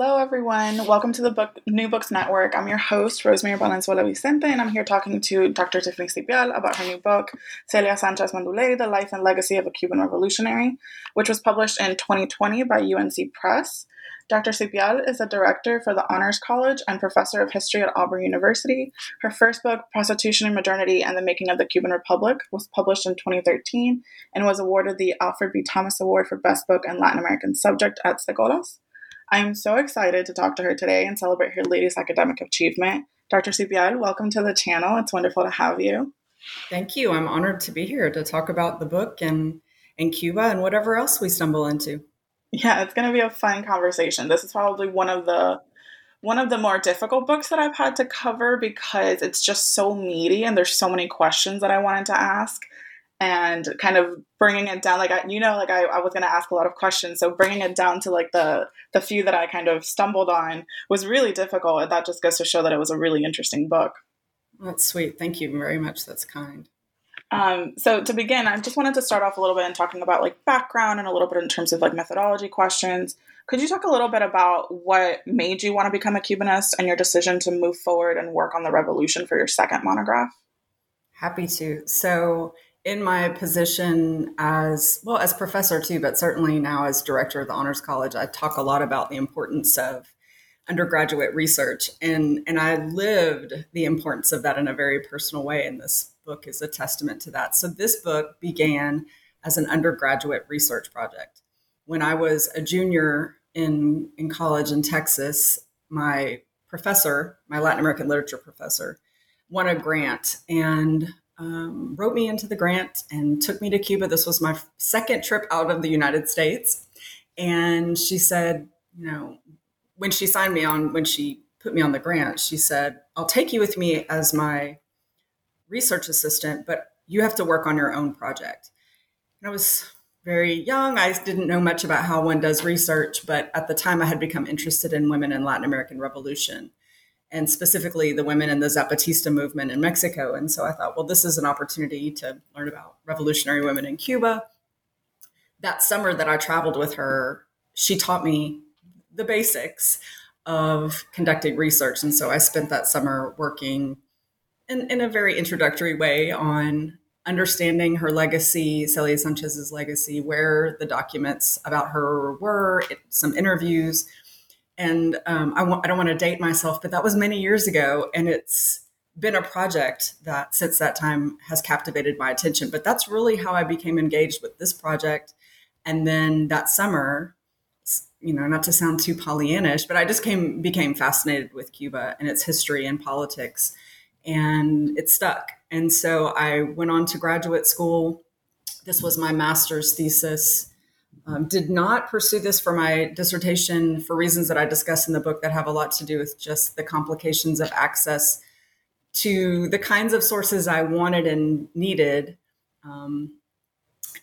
Hello, everyone. Welcome to the book New Books Network. I'm your host, Rosemary Valenzuela Vicente, and I'm here talking to Dr. Tiffany Sippial about her new book, Celia Sanchez Manduley, The Life and Legacy of a Cuban Revolutionary, which was published in 2020 by UNC Press. Dr. Sippial is a director for the Honors College and professor of history at Auburn University. Her first book, Prostitution and Modernity and the Making of the Cuban Republic, was published in 2013 and was awarded the Alfred B. Thomas Award for Best Book in Latin American Subject at SECOLAS. I am so excited to talk to her today and celebrate her latest academic achievement. Dr. Sippial, welcome to the channel. It's wonderful to have you. Thank you. I'm honored to be here to talk about the book and, and Cuba and whatever else we stumble into. Yeah, it's going to be a fun conversation. This is probably one of the one of the more difficult books that I've had to cover because it's just so meaty and there's so many questions that I wanted to ask and kind of bringing it down like I, you know like I, I was going to ask a lot of questions so bringing it down to like the the few that i kind of stumbled on was really difficult and that just goes to show that it was a really interesting book. That's sweet. Thank you very much. That's kind. Um, so to begin i just wanted to start off a little bit in talking about like background and a little bit in terms of like methodology questions. Could you talk a little bit about what made you want to become a cubanist and your decision to move forward and work on the revolution for your second monograph? Happy to. So in my position as well as professor too, but certainly now as director of the Honors College, I talk a lot about the importance of undergraduate research, and and I lived the importance of that in a very personal way. And this book is a testament to that. So this book began as an undergraduate research project when I was a junior in in college in Texas. My professor, my Latin American literature professor, won a grant and um, wrote me into the grant and took me to Cuba. This was my second trip out of the United States. And she said, you know, when she signed me on, when she put me on the grant, she said, I'll take you with me as my research assistant, but you have to work on your own project. And I was very young. I didn't know much about how one does research, but at the time I had become interested in women in Latin American Revolution and specifically the women in the Zapatista movement in Mexico. And so I thought, well, this is an opportunity to learn about revolutionary women in Cuba. That summer that I traveled with her, she taught me the basics of conducting research. And so I spent that summer working in, in a very introductory way on understanding her legacy, Celia Sanchez's legacy, where the documents about her were, some interviews and um, I, I don't want to date myself, but that was many years ago, and it's been a project that since that time has captivated my attention. But that's really how I became engaged with this project. And then that summer, you know, not to sound too Pollyannish, but I just came became fascinated with Cuba and its history and politics, and it stuck. And so I went on to graduate school. This was my master's thesis um, did not pursue this for my dissertation for reasons that I discuss in the book that have a lot to do with just the complications of access to the kinds of sources I wanted and needed um,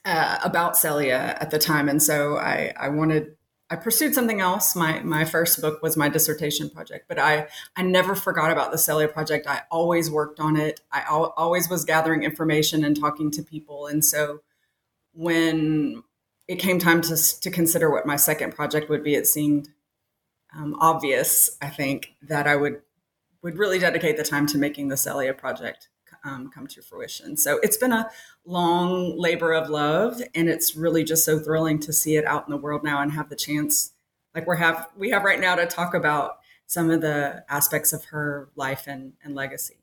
uh, about Celia at the time. And so I, I wanted I pursued something else. My my first book was my dissertation project, but I I never forgot about the Celia project. I always worked on it. I al- always was gathering information and talking to people. And so when it came time to to consider what my second project would be, it seemed um, obvious. I think that I would would really dedicate the time to making the Celia project um, come to fruition. So it's been a long labor of love, and it's really just so thrilling to see it out in the world now and have the chance, like we're have we have right now, to talk about some of the aspects of her life and, and legacy.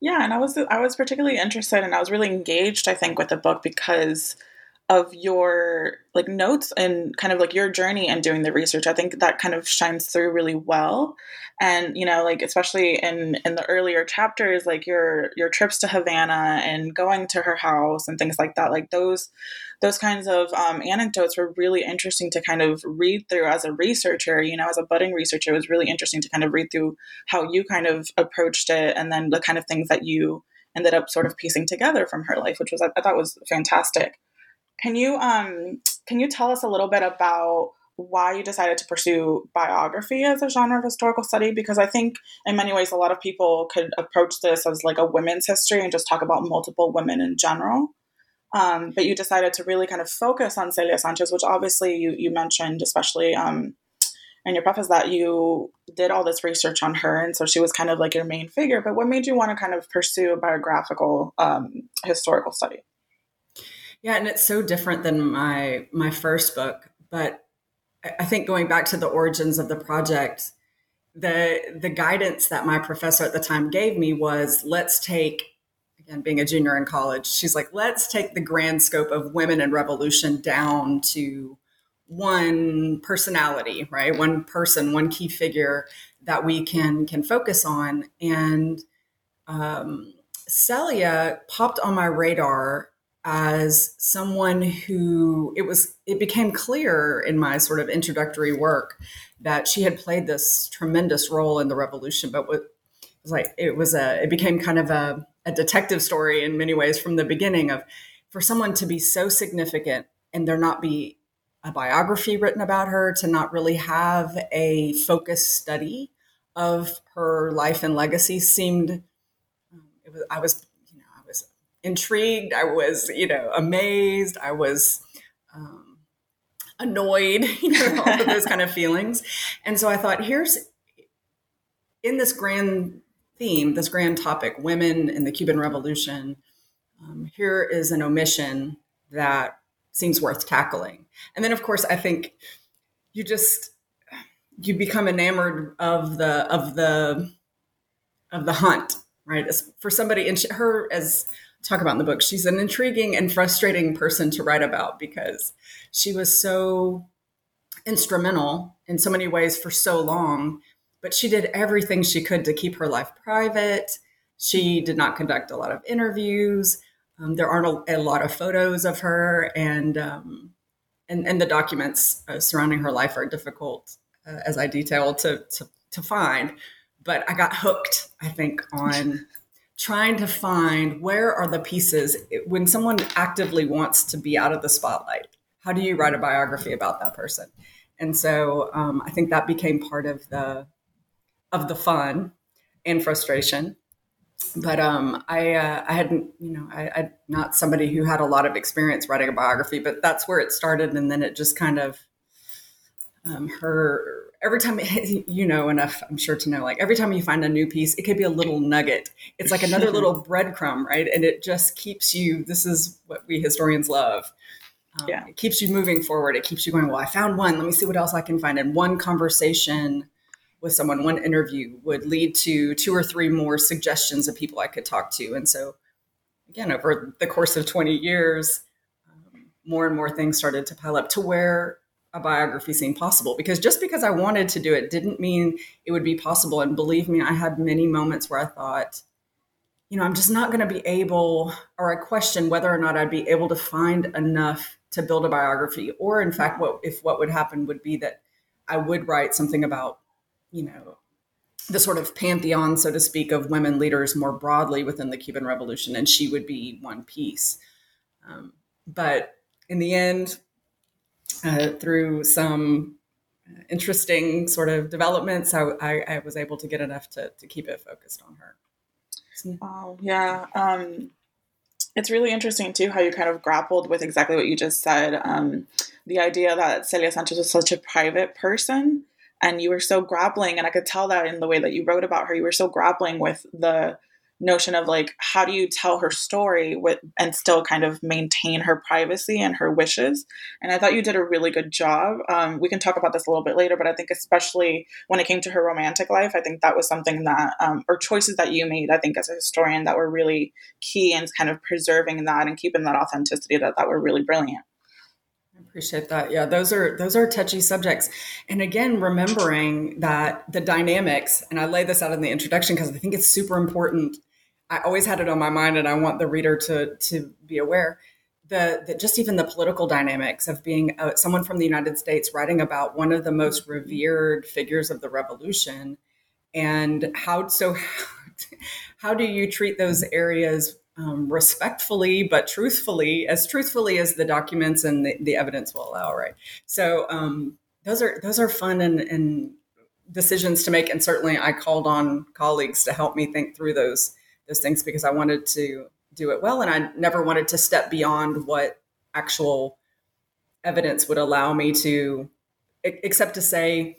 Yeah, and I was I was particularly interested and I was really engaged, I think, with the book because of your like notes and kind of like your journey and doing the research i think that kind of shines through really well. And you know like especially in in the earlier chapters like your your trips to havana and going to her house and things like that like those those kinds of um, anecdotes were really interesting to kind of read through as a researcher you know as a budding researcher it was really interesting to kind of read through how you kind of approached it and then the kind of things that you ended up sort of piecing together from her life which was i thought was fantastic can you um can you tell us a little bit about why you decided to pursue biography as a genre of historical study? Because i think in many ways a lot of people could approach this as like a women's history and just talk about multiple women in general. Um, but you decided to really kind of focus on celia sanchez which obviously you, you mentioned especially um, in your preface that you did all this research on her and so she was kind of like your main figure. But what made you want to kind of pursue a biographical um, historical study yeah, and it's so different than my my first book, but I think going back to the origins of the project, the the guidance that my professor at the time gave me was let's take again being a junior in college, she's like let's take the grand scope of women and revolution down to one personality, right? One person, one key figure that we can can focus on and um, Celia popped on my radar as someone who it was it became clear in my sort of introductory work that she had played this tremendous role in the revolution but what it was like it was a it became kind of a, a detective story in many ways from the beginning of for someone to be so significant and there not be a biography written about her to not really have a focused study of her life and legacy seemed um, it was i was intrigued. I was, you know, amazed. I was um, annoyed, you know, all of those kind of feelings. And so I thought, here's in this grand theme, this grand topic, women in the Cuban Revolution. Um, here is an omission that seems worth tackling. And then, of course, I think you just you become enamored of the of the of the hunt, right? As for somebody, and she, her as talk about in the book. She's an intriguing and frustrating person to write about because she was so instrumental in so many ways for so long, but she did everything she could to keep her life private. She did not conduct a lot of interviews. Um, there aren't a, a, lot of photos of her, and um, and, and the documents uh, surrounding her life are difficult, uh, as I detailed, to, to to find. But I got hooked, I think, on trying to find where are the pieces when someone actively wants to be out of the spotlight. How do you write a biography about that person? And so um, i think that became part of the of the fun and frustration. But um, I, uh, I hadn't, you know, I, I not somebody who had a lot of experience writing a biography, but that's where it started, and then it just kind of um, her every time you know enough i'm sure to know like every time you find a new piece it could be a little nugget. It's like another little breadcrumb right? And it just keeps you this is what we historians love. Um, yeah. it keeps you moving forward. It keeps you going well i found one. Let me see what else i can find. And one conversation with someone one interview would lead to two or three more suggestions of people i could talk to. And so again over the course of 20 years um, more and more things started to pile up to where a biography seem possible because just because I wanted to do it didn't mean it would be possible. And believe me, I had many moments where I thought, you know, I'm just not going to be able, or I question whether or not I'd be able to find enough to build a biography. Or in fact, what if what would happen would be that I would write something about, you know, the sort of pantheon, so to speak, of women leaders more broadly within the Cuban Revolution, and she would be one piece. Um, but in the end, uh, through some interesting sort of developments, I, I, I, was able to get enough to, to keep it focused on her. Oh, yeah. Um, it's really interesting, too, how you kind of grappled with exactly what you just said. Um, the idea that Celia Sanchez was such a private person and you were so grappling and i could tell that in the way that you wrote about her you were so grappling with the notion of like how do you tell her story with and still kind of maintain her privacy and her wishes? And i thought you did a really good job. Um, we can talk about this a little bit later but i think especially when it came to her romantic life i think that was something that um, or choices that you made i think as a historian that were really key in kind of preserving that and keeping that authenticity that that were really brilliant I appreciate that. Yeah, those are those are touchy subjects. And again, remembering that the dynamics, and I lay this out in the introduction because I think it's super important. I always had it on my mind, and I want the reader to to be aware the, the just even the political dynamics of being uh, someone from the United States writing about one of the most revered figures of the revolution, and how so. How do you treat those areas um, respectfully but truthfully, as truthfully as the documents and the, the evidence will allow. Right. So um, those are those are fun and, and decisions to make, and certainly I called on colleagues to help me think through those those things because I wanted to do it well, and I never wanted to step beyond what actual evidence would allow me to, except to say,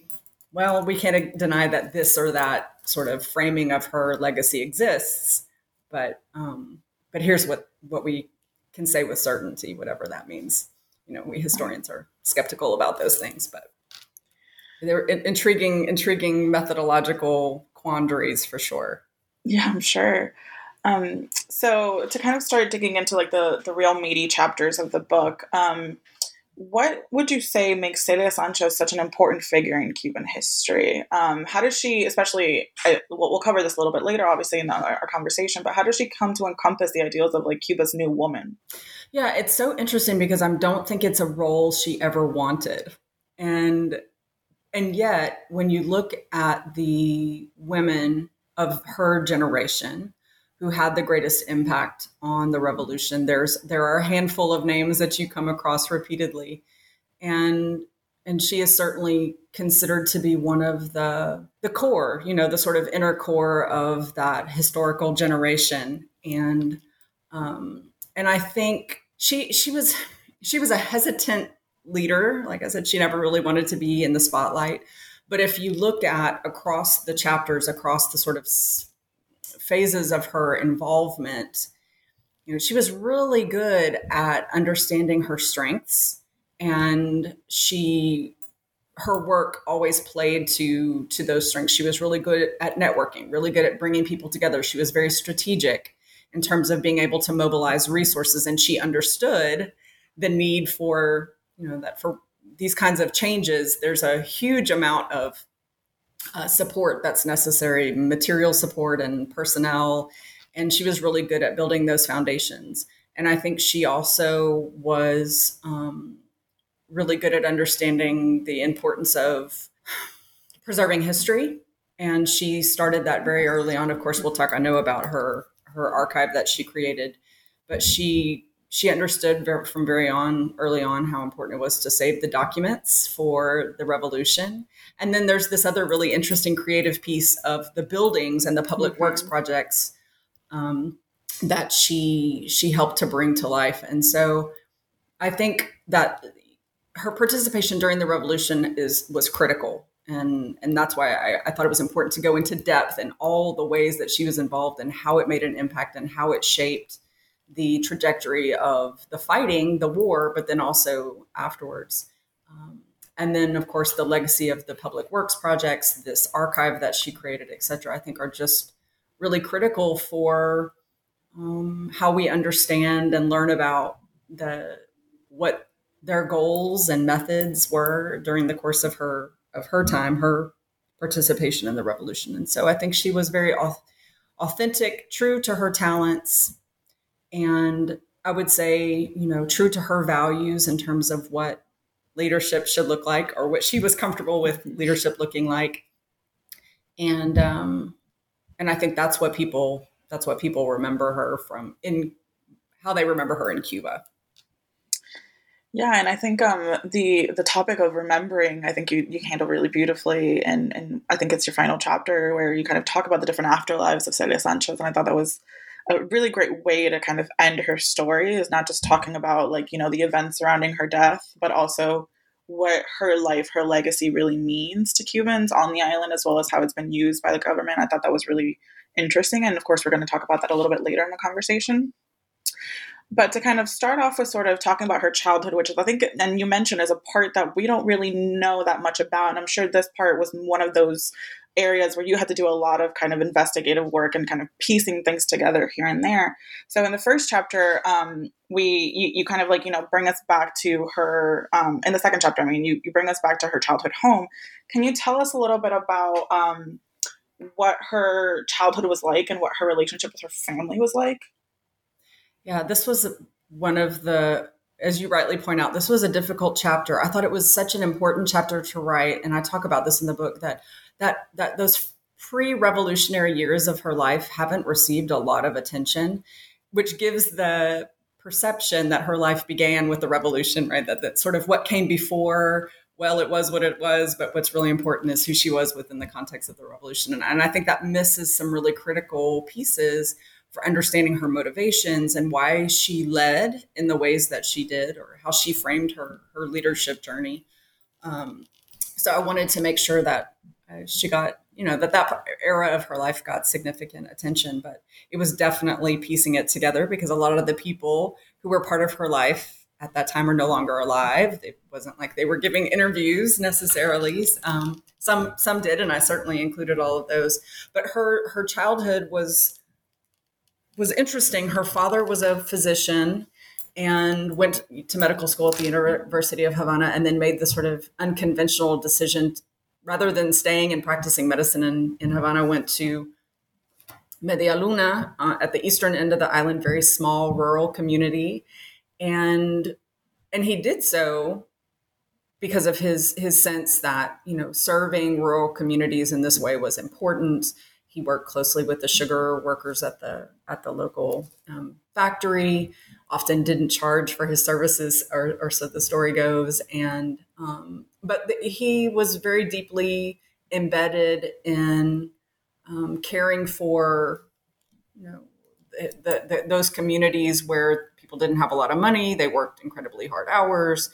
well, we can't deny that this or that sort of framing of her legacy exists, but um, but here's what what we can say with certainty, whatever that means. You know, we historians are skeptical about those things, but they're intriguing, intriguing methodological quandaries for sure. Yeah, I'm sure. Um, so to kind of start digging into like the the real meaty chapters of the book, um, what would you say makes Celia Sanchez such an important figure in Cuban history? Um, how does she, especially, I, we'll, we'll, cover this a little bit later, obviously, in the, our, our conversation, but how does she come to encompass the ideals of like Cuba's new woman? Yeah, it's so interesting because I don't think it's a role she ever wanted. And and yet when you look at the women of her generation who had the greatest impact on the revolution. There's there are a handful of names that you come across repeatedly, and and she is certainly considered to be one of the the core, you know, the sort of inner core of that historical generation. And um, and I think she she was she was a hesitant leader. Like I said, she never really wanted to be in the spotlight. But if you look at across the chapters, across the sort of phases of her involvement, you know, she was really good at understanding her strengths and she her work always played to to those strengths. She was really good at networking, really good at bringing people together. She was very strategic in terms of being able to mobilize resources and she understood the need for, you know, that for these kinds of changes, there's a huge amount of uh, support that's necessary, material support and personnel. And she was really good at building those foundations. And I think she also was um, really good at understanding the importance of preserving history. And she started that very early on. Of course, we'll talk. I know about her her archive that she created, but she she understood from very on early on how important it was to save the documents for the revolution and then there's this other really interesting creative piece of the buildings and the public mm-hmm. works projects um, that she she helped to bring to life and so i think that her participation during the revolution is was critical and and that's why I, I, thought it was important to go into depth in all the ways that she was involved and how it made an impact and how it shaped the trajectory of the fighting, the war, but then also afterwards. And then, of course, the legacy of the public works projects, this archive that she created, et cetera, I think are just really critical for um, how we understand and learn about the what their goals and methods were during the course of her of her time, her participation in the revolution. And so I think she was very authentic, true to her talents, and I would say, you know, true to her values in terms of what leadership should look like or what she was comfortable with leadership looking like. And um, and I think that's what people that's what people remember her from in how they remember her in Cuba. Yeah, and I think um, the the topic of remembering, I think you, you handle really beautifully, and and I think it's your final chapter where you kind of talk about the different afterlives of Celia Sanchez, and I thought that was a really great way to kind of end her story is not just talking about like you know the events surrounding her death, but also what her life, her legacy really means to Cubans on the island, as well as how it's been used by the government. I thought that was really interesting, and of course, we're going to talk about that a little bit later in the conversation. But to kind of start off with sort of talking about her childhood, which I think, and you mentioned is a part that we don't really know that much about. And I'm sure this part was one of those areas where you had to do a lot of kind of investigative work and kind of piecing things together here and there. So in the first chapter, um, we you, you, kind of like you know bring us back to her um, in the second chapter. I mean, you you bring us back to her childhood home. Can you tell us a little bit about um, what her childhood was like and what her relationship with her family was like? Yeah, this was one of the, as you rightly point out, this was a difficult chapter. I thought it was such an important chapter to write, and I talk about this in the book that that that those pre-revolutionary years of her life haven't received a lot of attention, which gives the perception that her life began with the revolution, right? That that sort of what came before well, it was what it was, but what's really important is who she was within the context of the revolution. And, and I think that misses some really critical pieces for understanding her motivations and why she led in the ways that she did or how she framed her her leadership journey. Um, so I wanted to make sure that she got you know that that era of her life got significant attention, but it was definitely piecing it together because a lot of the people who were part of her life at that time are no longer alive. It wasn't like they were giving interviews necessarily. Um, some some did, and I certainly included all of those. But her her childhood was was interesting. Her father was a physician and went to medical school at the University of Havana and then made the sort of unconventional decision rather than staying and practicing medicine in, in Havana, went to Media Luna uh, at the eastern end of the island, very small rural community. And and he did so because of his his sense that, you know, serving rural communities in this way was important he worked closely with the sugar workers at the at the local um, factory. Often didn't charge for his services, or, or so the story goes. And um, but the, he was very deeply embedded in um, caring for you know the, the, those communities where people didn't have a lot of money. They worked incredibly hard hours.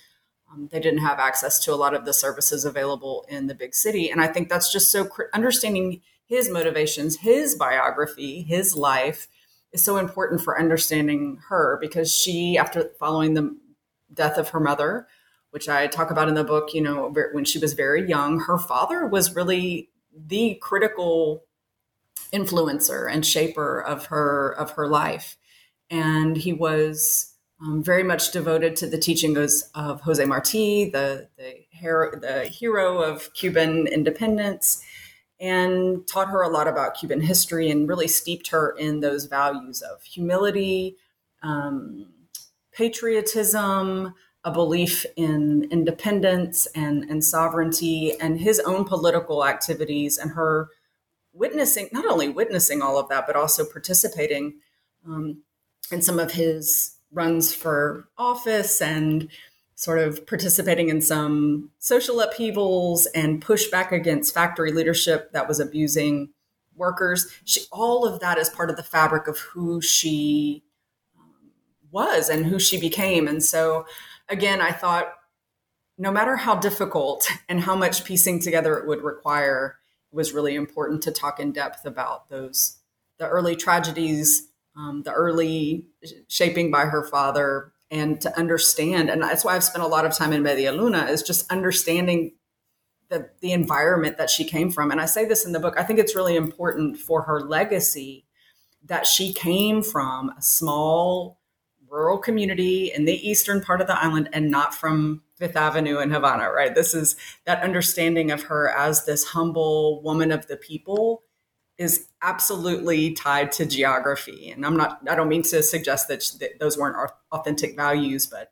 Um, they didn't have access to a lot of the services available in the big city. And I think that's just so cr- understanding his motivations, his biography, his life is so important for understanding her because she, after following the death of her mother, which I talk about in the book, you know, when she was very young, her father was really the critical influencer and shaper of her of her life, and he was um, very much devoted to the teachings of Jose Marti, the the the hero of Cuban independence, and taught her a lot about Cuban history and really steeped her in those values of humility, um, patriotism, a belief in independence and, and sovereignty, and his own political activities, and her witnessing, not only witnessing all of that, but also participating um, in some of his runs for office and sort of participating in some social upheavals and pushback against factory leadership that was abusing workers. She, all of that is part of the fabric of who she um, was and who she became. And so, again, I thought no matter how difficult and how much piecing together it would require, it was really important to talk in depth about those the early tragedies, um, the early shaping by her father, and to understand and that's why i've spent a lot of time in media luna is just understanding the, the environment that she came from and i say this in the book i think it's really important for her legacy that she came from a small rural community in the eastern part of the island and not from Fifth Avenue in Havana, right? This is that understanding of her as this humble woman of the people is absolutely tied to geography. And I'm not, I don't mean to suggest that, that those weren't authentic values, but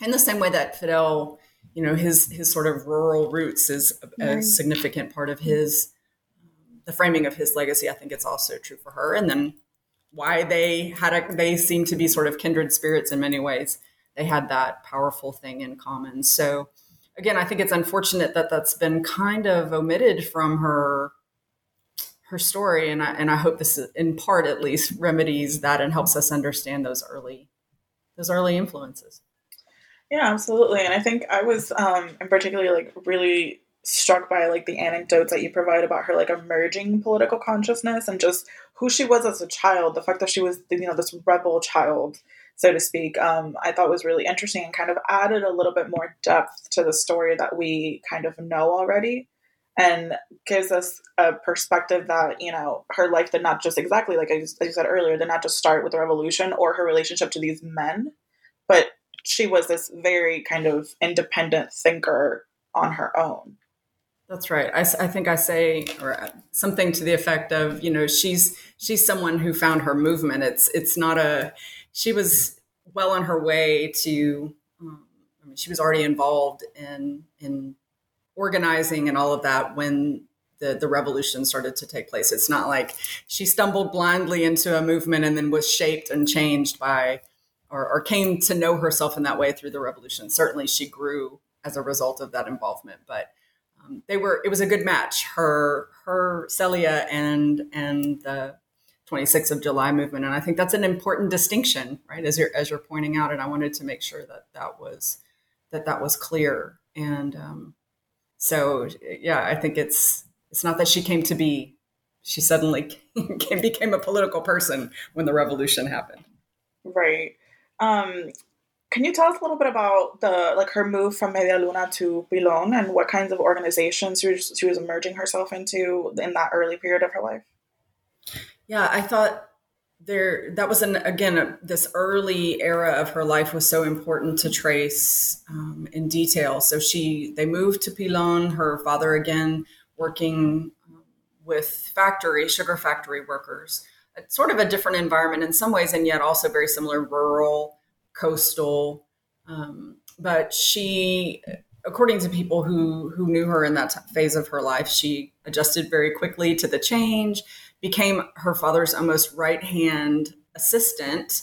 in the same way that Fidel, you know, his, his sort of rural roots is a, a significant part of his, the framing of his legacy. I think it's also true for her. And then why they had a, they seem to be sort of kindred spirits in many ways. they had that powerful thing in common. So again, I think it's unfortunate that that's been kind of omitted from her her story, and I and I hope this, in part at least, remedies that and helps us understand those early those early influences. Yeah, absolutely. And I think I was um, in particularly like really struck by like the anecdotes that you provide about her like emerging political consciousness and just who she was as a child. The fact that she was you know this rebel child, so to speak, um, I thought was really interesting and kind of added a little bit more depth to the story that we kind of know already. And gives us a perspective that you know her life did not just exactly like I, just, said earlier, did not just start with the revolution or her relationship to these men, but she was this very kind of independent thinker on her own. That's right. I, I, think I say or something to the effect of, you know, she's she's someone who found her movement. It's it's not a. She was well on her way to. Um, I mean, she was already involved in in organizing and all of that when the the revolution started to take place. It's not like she stumbled blindly into a movement and then was shaped and changed by or, or came to know herself in that way through the revolution. Certainly, she grew as a result of that involvement. But um, they were it was a good match. Her her Celia and and the 26th of July movement, and I think that's an important distinction, right? As you're as you're pointing out, and I wanted to make sure that that was that that was clear. And um, so, yeah, I think it's it's not that she came to be. She suddenly came, became a political person when the revolution happened. Right. Um, can you tell us a little bit about the like her move from Media Luna to Pilon and what kinds of organizations she was, she was emerging herself into in that early period of her life? Yeah, I thought there that was an again this early era of her life was so important to trace um, in detail. So she they moved to Pilon. Her father again working um, with factory sugar factory workers It's sort of a different environment in some ways, and yet also very similar rural, coastal. Um, but she, according to people who who knew her in that t- phase of her life, she adjusted very quickly to the change, became her father's almost right hand assistant,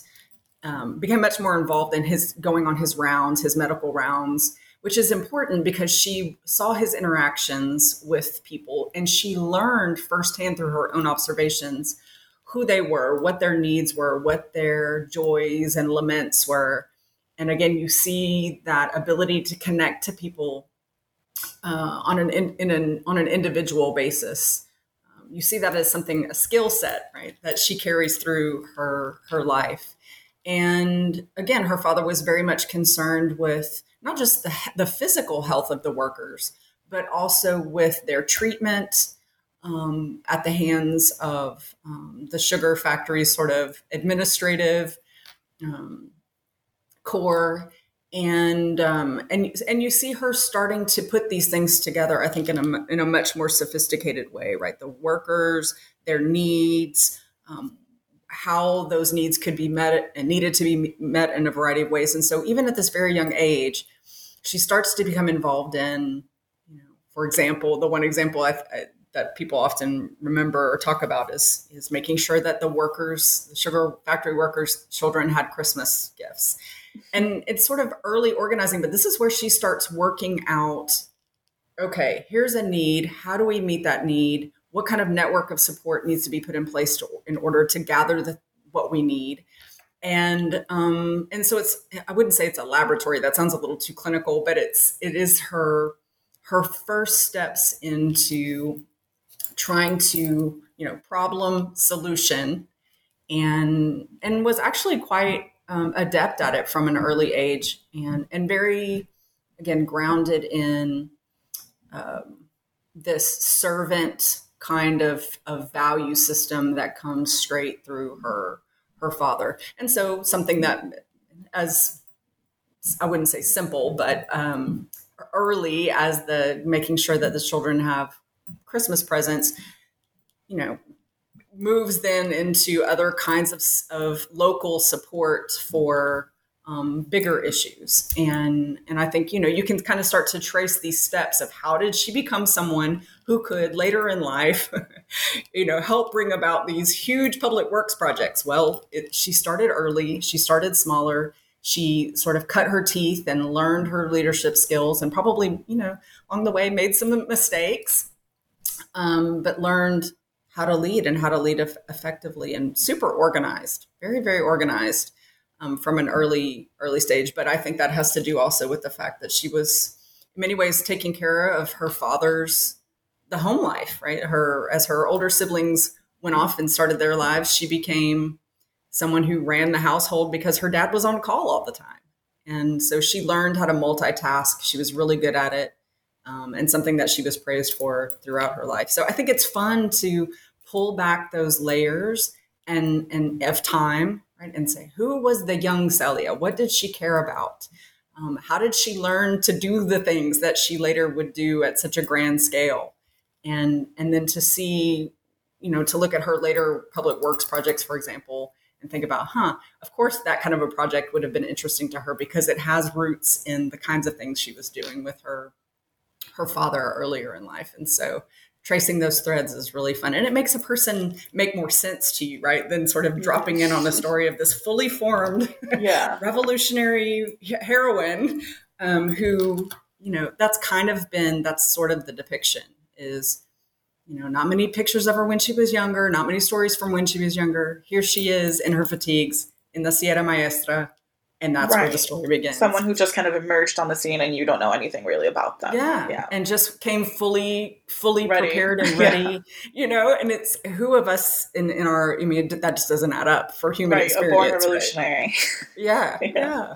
um, became much more involved in his going on his rounds, his medical rounds. Which is important because she saw his interactions with people and she learned firsthand through her own observations who they were, what their needs were, what their joys and laments were. And again, you see that ability to connect to people uh, on an in, in an on an individual basis. You see that as something a skill set, right? That she carries through her her life. And again, her father was very much concerned with not just the, the physical health of the workers, but also with their treatment, um, at the hands of um, the sugar factory's sort of administrative um, core. And um, and and you see her starting to put these things together. I think in a in a much more sophisticated way, right? The workers, their needs, um, how those needs could be met and needed to be met in a variety of ways. And so, even at this very young age, she starts to become involved in, you know, for example, the one example I, I that people often remember or talk about is is making sure that the workers, the sugar factory workers' children had Christmas gifts. And it's sort of early organizing, but this is where she starts working out okay, here's a need. How do we meet that need? What kind of network of support needs to be put in place to, in order to gather the, what we need? And um, and so it's I wouldn't say it's a laboratory. That sounds a little too clinical, but it's it is her her first steps into trying to you know problem solution and and was actually quite um, adept at it from an early age and and very again grounded in um, this servant kind of, of value system that comes straight through her her father. And so something that as i wouldn't say simple but um, early as the making sure that the children have Christmas presents, you know, moves then into other kinds of, of local support for um, bigger issues. And, and I think, you know, you can kind of start to trace these steps of how did she become someone who could later in life, you know, help bring about these huge public works projects. Well, it, she started early, she started smaller, she sort of cut her teeth and learned her leadership skills and probably, you know, along the way made some mistakes, um, but learned how to lead and how to lead effectively and super organized, very, very organized um, from an early, early stage. But I think that has to do also with the fact that she was in many ways taking care of her father's the home life, right? Her as her older siblings went off and started their lives, she became someone who ran the household because her dad was on call all the time. And so she learned how to multitask. She was really good at it um, and something that she was praised for throughout her life. So I think it's fun to pull back those layers and, and of time, right? And say, who was the young Celia? What did she care about? Um, how did she learn to do the things that she later would do at such a grand scale? And, and then to see, you know, to look at her later public works projects, for example, and think about, huh, of course, that kind of a project would have been interesting to her because it has roots in the kinds of things she was doing with her her father earlier in life. And so tracing those threads is really fun. And it makes a person make more sense to you, right? Than sort of dropping in on the story of this fully formed yeah. revolutionary heroine um, who, you know, that's kind of been, that's sort of the depiction is you know, not many pictures of her when she was younger, not many stories from when she was younger. Here she is in her fatigues in the Sierra Maestra, and that's right. where the story begins. Someone who just kind of emerged on the scene and you don't know anything really about them. Yeah. Yeah. And just came fully, fully ready. prepared and ready, yeah. you know, and it's who of us in, in our, I mean, that just doesn't add up for human right, experience. A born revolutionary. Right? Yeah, yeah. yeah.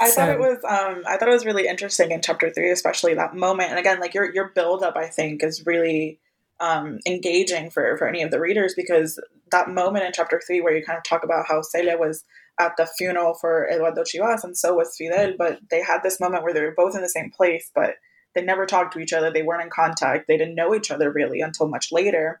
I so. thought it was um I thought it was really interesting in chapter three, especially that moment. And again, like your your build up, I think, is really um, engaging for, for any of the readers because that moment in chapter three where you kind of talk about how Celia was at the funeral for Eduardo Chivas and so was Fidel, but they had this moment where they were both in the same place, but they never talked to each other. They weren't in contact. They didn't know each other really until much later.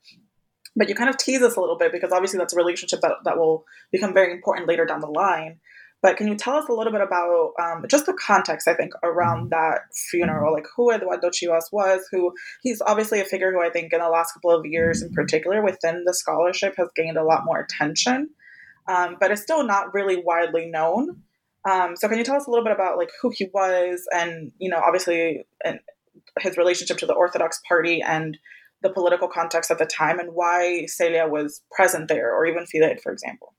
But you kind of tease us a little bit because obviously that's a relationship that, that will become very important later down the line. But can you tell us a little bit about um, just the context, I think, around mm-hmm. that funeral? Like who Eduardo Chivas was, who he's obviously a figure who I think in the last couple of years in particular within the scholarship has gained a lot more attention, um, but is still not really widely known. Um, so can you tell us a little bit about like who he was and, you know, obviously and his relationship to the Orthodox Party and the political context at the time and why Celia was present there or even Fidel, for example?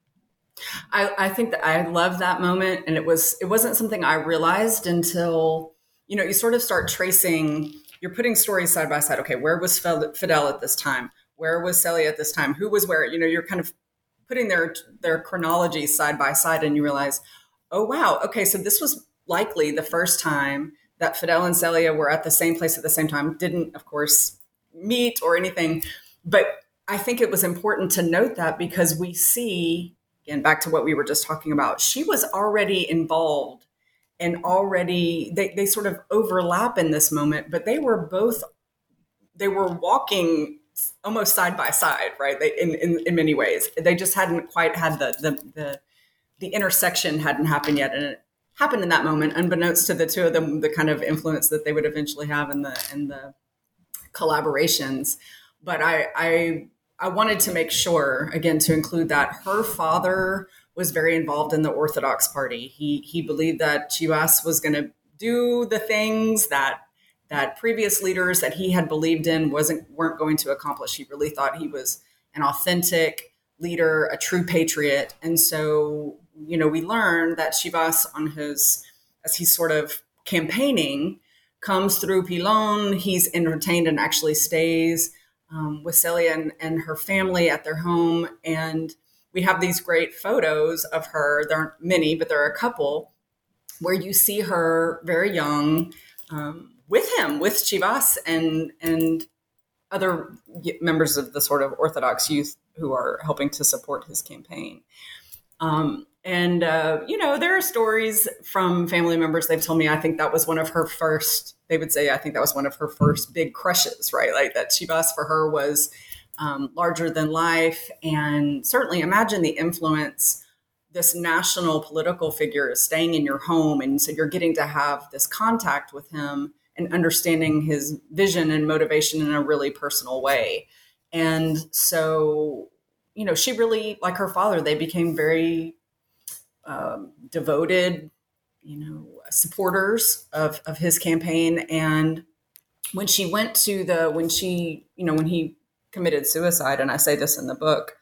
I, I think that I love that moment, and it was it wasn't something I realized until you know you sort of start tracing. You're putting stories side by side. Okay, where was Fidel at this time? Where was Celia at this time? Who was where? You know, you're kind of putting their their chronology side by side, and you realize, oh wow, okay, so this was likely the first time that Fidel and Celia were at the same place at the same time. Didn't, of course, meet or anything, but I think it was important to note that because we see again back to what we were just talking about she was already involved and already they, they sort of overlap in this moment but they were both they were walking almost side by side right? They, in, in, in many ways. They just hadn't quite had the, the the the intersection hadn't happened yet. And it happened in that moment unbeknownst to the two of them the kind of influence that they would eventually have in the in the collaborations. But i i I wanted to make sure, again, to include that her father was very involved in the Orthodox Party. He he believed that Chivas was going to do the things that that previous leaders that he had believed in wasn't weren't going to accomplish. He really thought he was an authentic leader, a true patriot, and so you know we learned that Chivas on his as he's sort of campaigning comes through Pilon. He's entertained and actually stays um, with Celia and, and her family at their home. And we have these great photos of her. There aren't many, but there are a couple where you see her very young um, with him, with Chivas and and other members of the sort of Orthodox youth who are helping to support his campaign. Um, and uh, you know, there are stories from family members. They've told me I think that was one of her first. They would say I think that was one of her first big crushes, right? Like that Chivas for her was um, larger than life, and certainly imagine the influence this national political figure is staying in your home, and so you're getting to have this contact with him and understanding his vision and motivation in a really personal way. And so, you know, she really, like her father, they became very um, devoted you know, supporters of, of his campaign. And when she went to the, when she, you know, when he committed suicide, and I say this in the book,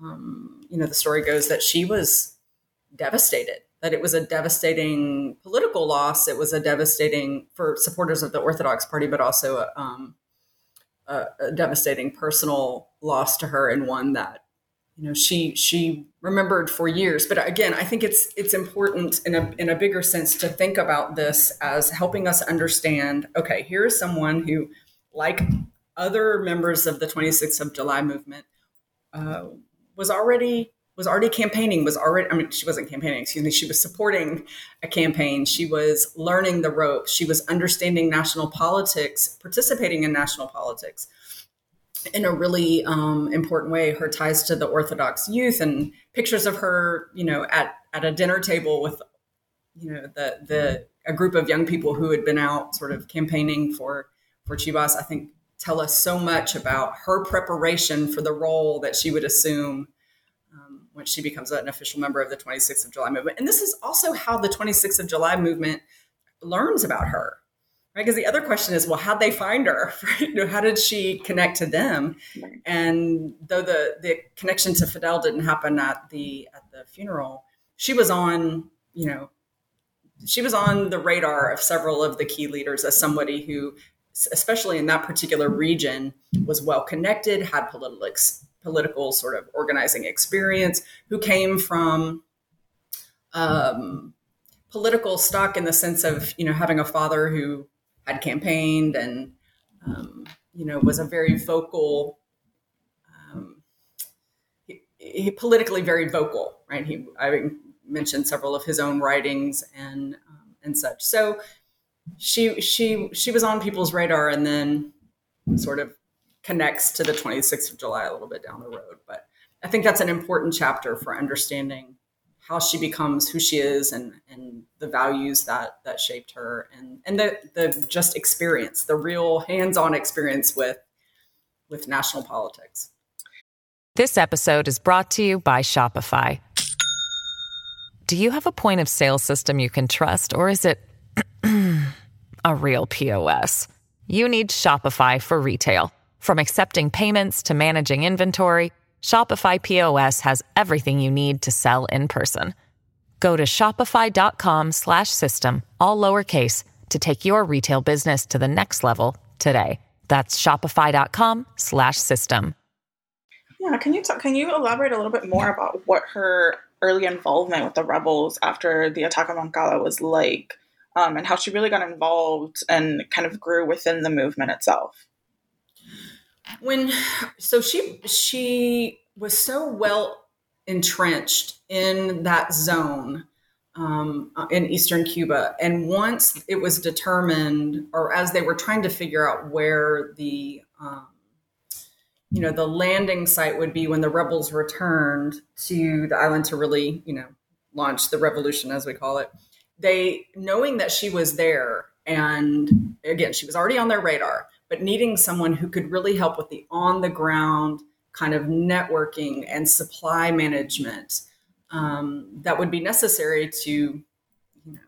um, you know, the story goes that she was devastated, that it was a devastating political loss. It was a devastating for supporters of the Orthodox Party, but also a, um, a, a devastating personal loss to her and one that you know she she remembered for years but again i think it's it's important in a in a bigger sense to think about this as helping us understand okay here is someone who like other members of the 26th of july movement uh, was already was already campaigning was already i mean she wasn't campaigning excuse me she was supporting a campaign she was learning the ropes she was understanding national politics participating in national politics in a really um, important way her ties to the Orthodox youth and pictures of her, you know, at at a dinner table with, you know, the the a group of young people who had been out sort of campaigning for for Chivas. I think tell us so much about her preparation for the role that she would assume um, when she becomes an official member of the 26th of July movement. And this is also how the 26th of July movement learns about her right? Because the other question is, well, how'd they find her? you know, how did she connect to them? And though the the connection to Fidel didn't happen at the at the funeral, she was on, you know, she was on the radar of several of the key leaders as somebody who, especially in that particular region, was well connected, had political political sort of organizing experience, who came from. Um, political stock in the sense of you know having a father who had campaigned and um, you know was a very vocal um, he, he, politically very vocal right he i mentioned several of his own writings and um, and such so she she she was on people's radar and then sort of connects to the 26th of july a little bit down the road but i think that's an important chapter for understanding how she becomes who she is and and the values that that shaped her and and the the just experience the real hands-on experience with with national politics. This episode is brought to you by shopify. Do you have a point of sale system you can trust or is it a real pos you need shopify for retail from accepting payments to managing inventory Shopify POS has everything you need to sell in person. Go to shopify.com/system all lowercase to take your retail business to the next level today. That's shopify.com/system. Yeah, can you talk, can you elaborate a little bit more about what her early involvement with the rebels after the attack on Moncada was like, um, and how she really got involved and kind of grew within the movement itself? When so she she was so well entrenched in that zone um, in eastern Cuba, and once it was determined, or as they were trying to figure out where the um, you know the landing site would be when the rebels returned to the island to really you know launch the revolution as we call it they knowing that she was there and again she was already on their radar but needing someone who could really help with the on the ground kind of networking and supply management um, that would be necessary to you know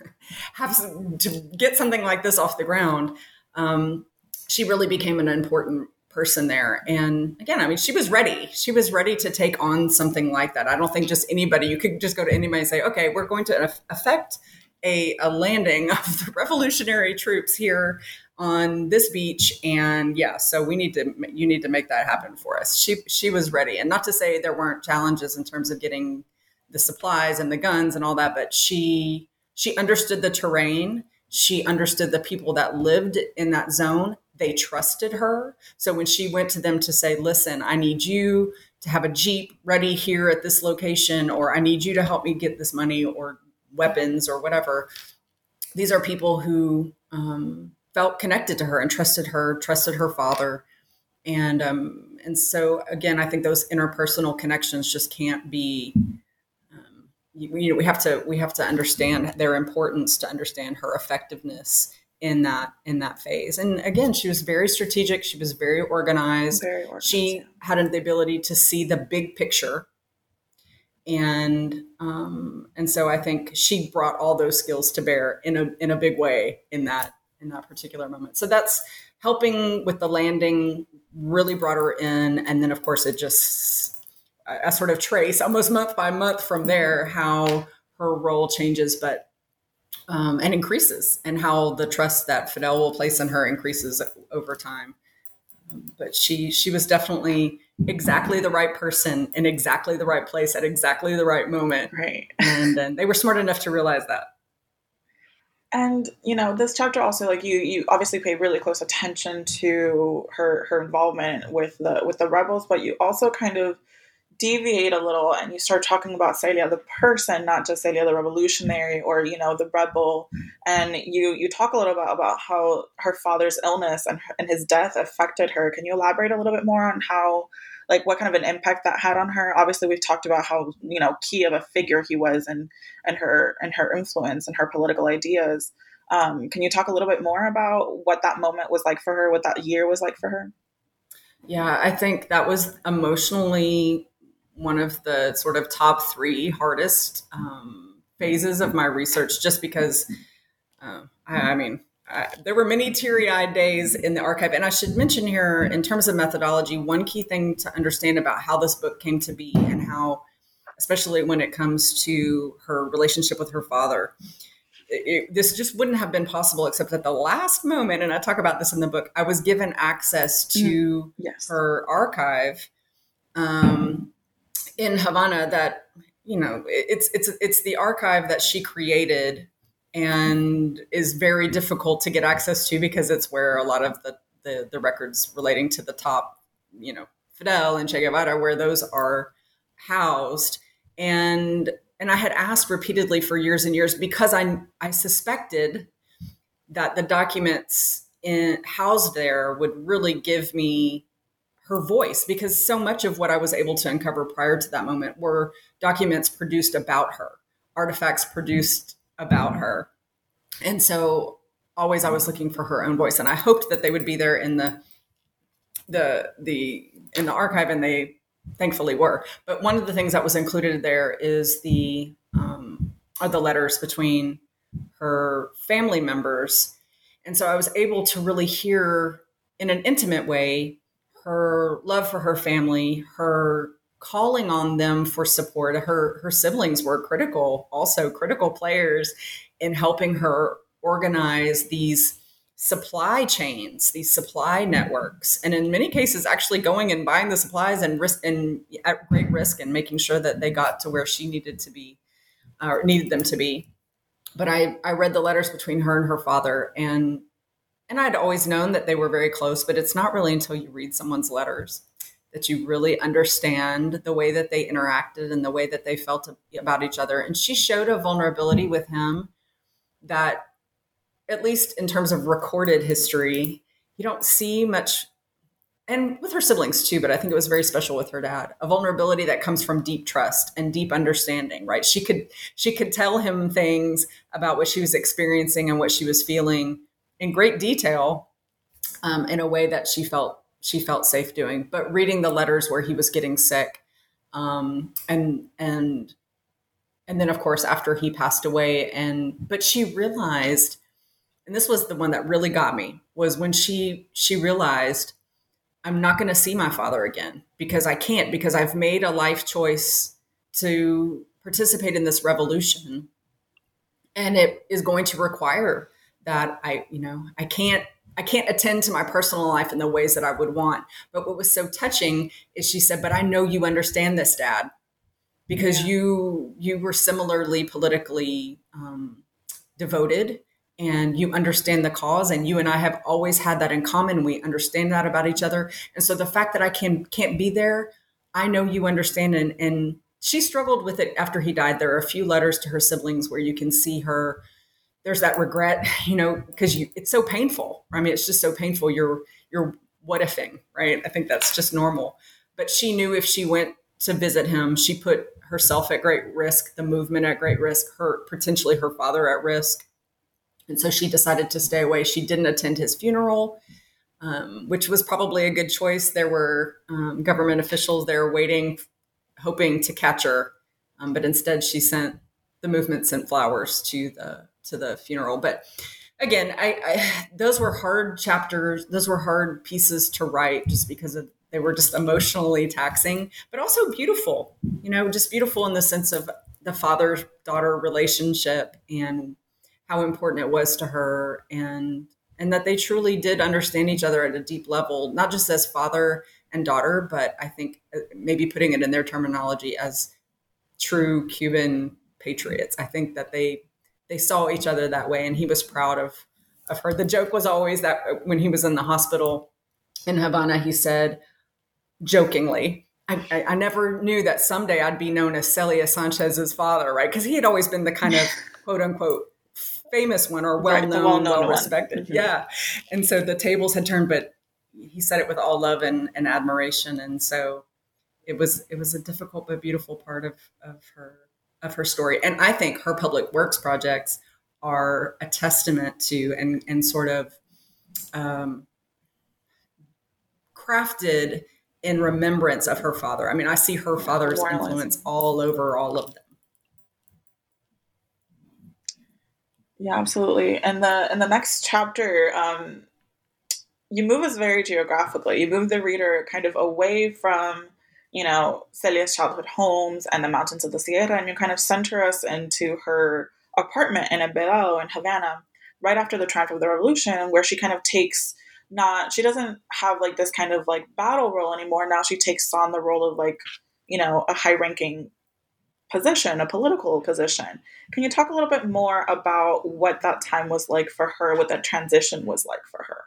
have some, to get something like this off the ground. Um, she really became an important person there. And again i mean she was ready. She was ready to take on something like that. I don't think just anybody you could just go to anybody and say okay we're going to affect a, a landing of the revolutionary troops here on this beach and yeah so we need to you need to make that happen for us. She she was ready and not to say there weren't challenges in terms of getting the supplies and the guns and all that but she she understood the terrain. She understood the people that lived in that zone. They trusted her. So when she went to them to say listen i need you to have a jeep ready here at this location or i need you to help me get this money or weapons or whatever these are people who um, felt connected to her and trusted her, trusted her father. And um, and so again, I think those interpersonal connections just can't be. Um, you, you know, we have to we have to understand their importance to understand her effectiveness in that in that phase. And again, she was very strategic. She was very organized. Very organized she yeah. had the ability to see the big picture and um, and so I think she brought all those skills to bear in a in a big way in that in that particular moment. So that's helping with the landing really brought her in, and then of course it just a sort of trace almost month by month from there how her role changes, but um, and increases, and how the trust that Fidel will place in her increases over time. But she she was definitely exactly the right person in exactly the right place at exactly the right moment. Right. And then they were smart enough to realize that. And you know, this chapter also like you you obviously pay really close attention to her her involvement with the with the rebels, but you also kind of deviate a little and you start talking about Celia the person, not just Celia the revolutionary or you know the rebel. And you you talk a little bit about how her father's illness and and his death affected her. Can you elaborate a little bit more on how like what kind of an impact that had on her? Obviously, we've talked about how you know key of a figure he was and and her and her influence and her political ideas. Um, can you talk a little bit more about what that moment was like for her, what that year was like for her? Yeah, I think that was emotionally one of the sort of top three hardest um, phases of my research, just because uh, I, I, mean, I, there were many teary eyed days in the archive. And I should mention here, in terms of methodology, one key thing to understand about how this book came to be and how, especially when it comes to her relationship with her father. It, this just wouldn't have been possible except at the last moment and i talk about this in the book i was given access to mm, yes. her archive um, in Havana that you know it's it's it's the archive that she created and is very difficult to get access to because it's where a lot of the the, the records relating to the top you know Fidel and Che Guevara where those are housed. And and I had asked repeatedly for years and years because I I suspected that the documents in, housed there would really give me her voice because so much of what I was able to uncover prior to that moment were documents produced about her, artifacts produced about her. And so always I was looking for her own voice and I hoped that they would be there in the the the in the archive and they thankfully were. But one of the things that was included there is the um, are the letters between her family members. And so I was able to really hear in an intimate way her love for her family, her calling on them for support. Her her siblings were critical, also critical players in helping her organize these supply chains, these supply networks, and in many cases, actually going and buying the supplies and risk and at great risk and making sure that they got to where she needed to be or needed them to be. But I I read the letters between her and her father, and and I'd always known that they were very close, but it's not really until you read someone's letters that you really understand the way that they interacted and the way that they felt about each other. And she showed a vulnerability with him that, at least in terms of recorded history, you don't see much. And with her siblings too, but I think it was very special with her dad. A vulnerability that comes from deep trust and deep understanding, right? She could she could tell him things about what she was experiencing and what she was feeling in great detail um, in a way that she felt she felt safe doing. But reading the letters where he was getting sick, um, and and and then of course after he passed away, and but she realized, and this was the one that really got me was when she she realized I'm not going to see my father again because I can't because I've made a life choice to participate in this revolution, and it is going to require that I, you know, I can't I can't attend to my personal life in the ways that I would want. But what was so touching is she said, "But I know you understand this, Dad, because yeah. you you were similarly politically um, devoted, and you understand the cause, and you and I have always had that in common. We understand that about each other, and so the fact that I can can't be there, I know you understand, and and." She struggled with it after he died. There are a few letters to her siblings where you can see her there's that regret, you know, because you it's so painful. I mean, it's just so painful. You're you're what right? I think that's just normal. But she knew if she went to visit him, she put herself at great risk, the movement at great risk, her potentially her father at risk. And so she decided to stay away. She didn't attend his funeral, um, which was probably a good choice. There were um, government officials there waiting, hoping to catch her Um, but instead, she sent the movement sent flowers to the to the funeral. But again, I, I those were hard chapters. Those were hard pieces to write, just because of they were just emotionally taxing, but also beautiful. You know, just beautiful in the sense of the father daughter relationship and how important it was to her and and that they truly did understand each other at a deep level not just as father and daughter but i think uh, maybe putting it in their terminology as true cuban patriots i think that they they saw each other that way and he was proud of of her the joke was always that when he was in the hospital in havana he said jokingly I, I, never knew that someday I'd be known as Celia Sanchez's father, right? Because he had always been the kind of quote unquote famous one or well known, right, well respected. Mm-hmm. Yeah. And so the tables had turned, but he said it with all love and, and admiration. And so it was it was a difficult but beautiful part of, of her of her story. And I think her public works projects are a testament to and and sort of um, crafted in remembrance of her father. I mean, I see her father's influence all over all of them. Yeah, absolutely. And the in the next chapter, um, you move us very geographically. You move the reader kind of away from, you know, Celia's childhood homes and the mountains of the Sierra, and you kind of center us into her apartment in Vedado in Havana, right after the triumph of the revolution, where she kind of takes not she doesn't have like this kind of like battle role anymore. Now she takes on the role of like, you know, a high ranking position, a political position. Can you talk a little bit more about what that time was like for her, what that transition was like for her?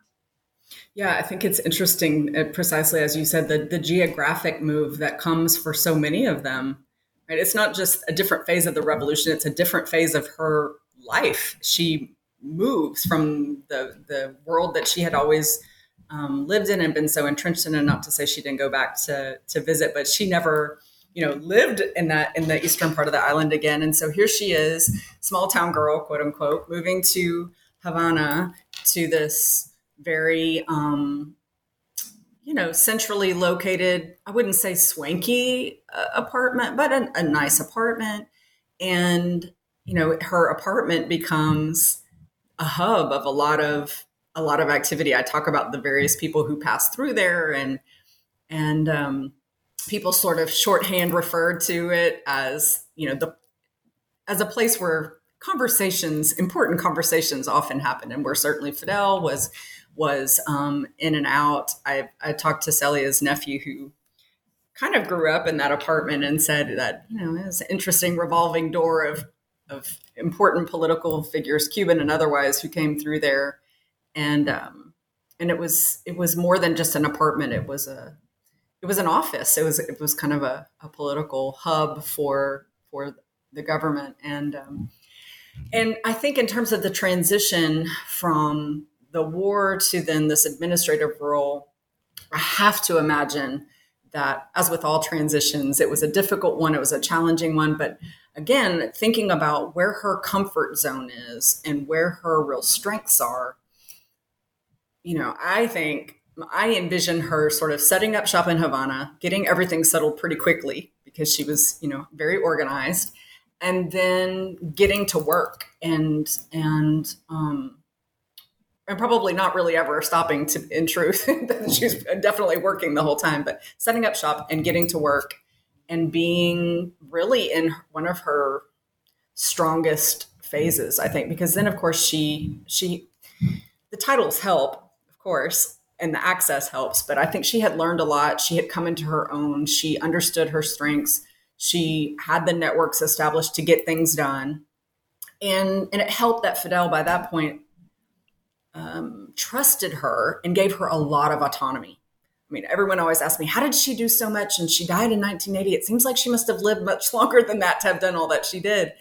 Yeah, I think it's interesting, uh, precisely as you said, the, the geographic move that comes for so many of them. Right? It's not just a different phase of the revolution, it's a different phase of her life. She moves from the, the world that she had always um, lived in and been so entrenched in, and not to say she didn't go back to, to visit, but she never you know lived in that in the eastern part of the island again and so here she is small town girl quote unquote moving to havana to this very um you know centrally located i wouldn't say swanky uh, apartment but a, a nice apartment. And you know her apartment becomes a hub of a lot of a lot of activity. I talk about the various people who pass through there and and um people sort of shorthand referred to it as you know the as a place where conversations important conversations often happen. And where certainly fidel was was um, in and out. I, I talked to celia's nephew who kind of grew up in that apartment and said that you know it was an interesting revolving door of of important political figures cuban and otherwise who came through there. And um, and it was it was more than just an apartment. It was a it was an office. It was it was kind of a, a political hub for for the government, and um, and I think in terms of the transition from the war to then this administrative role, I have to imagine that as with all transitions, it was a difficult one. It was a challenging one, but again, thinking about where her comfort zone is and where her real strengths are, you know, I think I envision her sort of setting up shop in Havana, getting everything settled pretty quickly because she was, you know, very organized, and then getting to work and and um, and probably not really ever stopping to in truth she's definitely working the whole time but setting up shop and getting to work and being really in one of her strongest phases i think because then of course she she the titles help of course and the access helps. But I think she had learned a lot. She had come into her own. She understood her strengths. She had the networks established to get things done. And, and it helped that Fidel, by that point, um, trusted her and gave her a lot of autonomy. I mean, everyone always asks me, how did she do so much? And she died in 1980. It seems like she must have lived much longer than that to have done all that she did.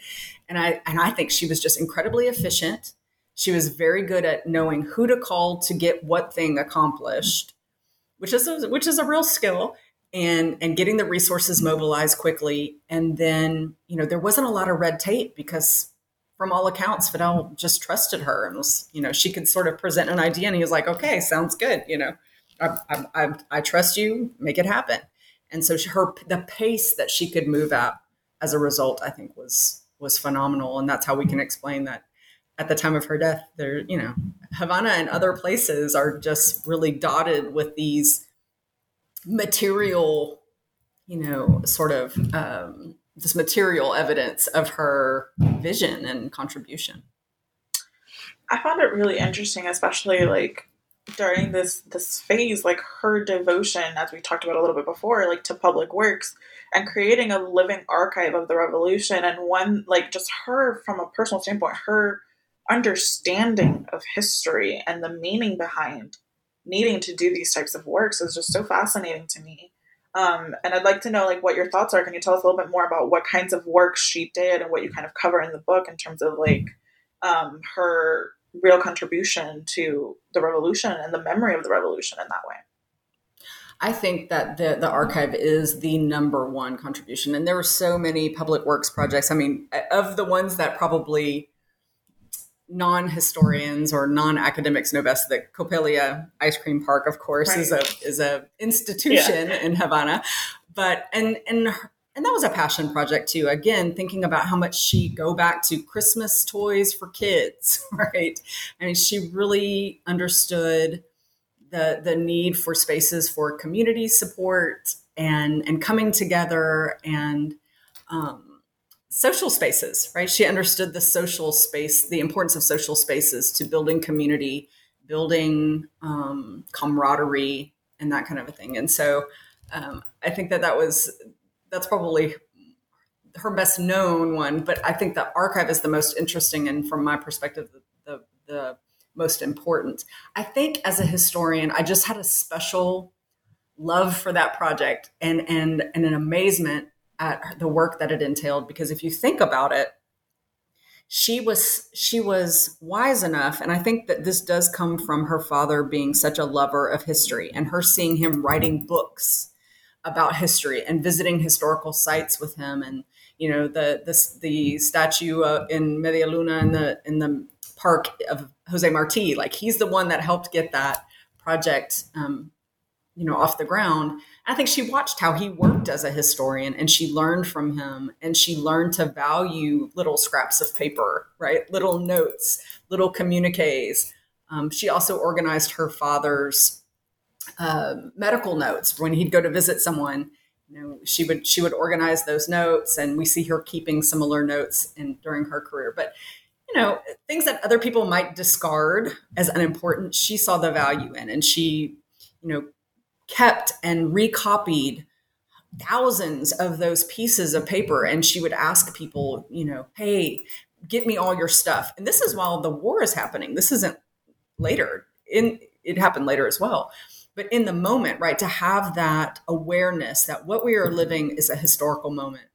And I, and I think she was just incredibly efficient. She was very good at knowing who to call to get what thing accomplished, which is a, which is a real skill, and and getting the resources mobilized quickly. And then you know there wasn't a lot of red tape because from all accounts, Fidel just trusted her and was you know she could sort of present an idea, and he was like, okay, sounds good, you know. I, I, I, I trust you, make it happen. And so her the pace that she could move at as a result, I think was was phenomenal, and that's how we can explain that at the time of her death, there, you know, Havana and other places are just really dotted with these material, you know, sort of um, this material evidence of her vision and contribution. I found it really interesting, especially like during this this phase, like her devotion, as we talked about a little bit before, like to public works and creating a living archive of the revolution and one like just her from a personal standpoint, her understanding of history and the meaning behind needing to do these types of works is just so fascinating to me. Um, and I'd like to know like what your thoughts are. Can you tell us a little bit more about what kinds of works she did and what you kind of cover in the book in terms of like um, her real contribution to the revolution and the memory of the revolution in that way? I think that the the archive is the number one contribution, and there were so many public works projects. I mean, of the ones that probably non-historians or non-academics know best that Coppelia Ice Cream Park, of course, right. is a is a institution yeah. in Havana. But and and and that was a passion project too. Again, thinking about how much she go back to Christmas toys for kids, right? I mean, she really understood the the need for spaces for community support and and coming together and um, social spaces, right? She understood the social space, the importance of social spaces to building community, building um, camaraderie, and that kind of a thing. And so um, I think that that was that's probably her best known one, but I think the archive is the most interesting and from my perspective, the, the, the most important. I think as a historian, I just had a special love for that project and and and an amazement at the work that it entailed because if you think about it she was she was wise enough and i think that this does come from her father being such a lover of history and her seeing him writing books about history and visiting historical sites with him and you know the the, the statue uh, in media luna in the in the park of jose marti like he's the one that helped get that project um, you know off the ground I think she watched how he worked as a historian and she learned from him and she learned to value little scraps of paper, right? Little notes, little communiques. Um, she also organized her father's uh, medical notes when he'd go to visit someone. You know, she would she would organize those notes, and we see her keeping similar notes in during her career. But you know, things that other people might discard as unimportant, she saw the value in, and she, you know, kept and recopied thousands of those pieces of paper. And she would ask people you know hey get me all your stuff. And this is while the war is happening. This isn't later. In it happened later as well. But in the moment right to have that awareness that what we are living is a historical moment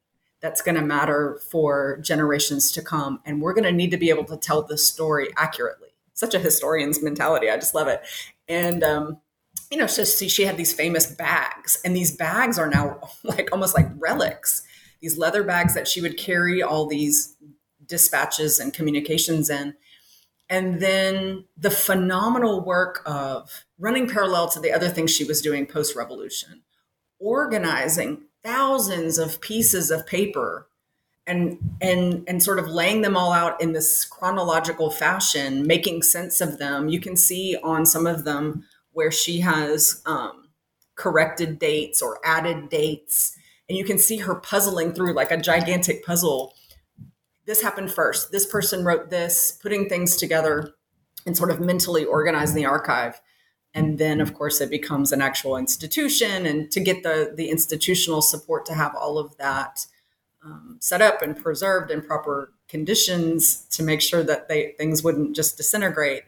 that's going to matter for generations to come and we're going to need to be able to tell this story accurately. Such a historian's mentality. I just love it. And um, you know, so she had these famous bags, and these bags are now like almost like relics. These leather bags that she would carry all these dispatches and communications in. And then the phenomenal work of running parallel to the other things she was doing post revolution, organizing thousands of pieces of paper and and and sort of laying them all out in this chronological fashion making sense of them you can see on some of them where she has um, corrected dates or added dates. And you can see her puzzling through like a gigantic puzzle. This happened first. This person wrote this, putting things together and sort of mentally organizing the archive. And then, of course, it becomes an actual institution. And to get the, the institutional support to have all of that um, set up and preserved in proper conditions to make sure that they, things wouldn't just disintegrate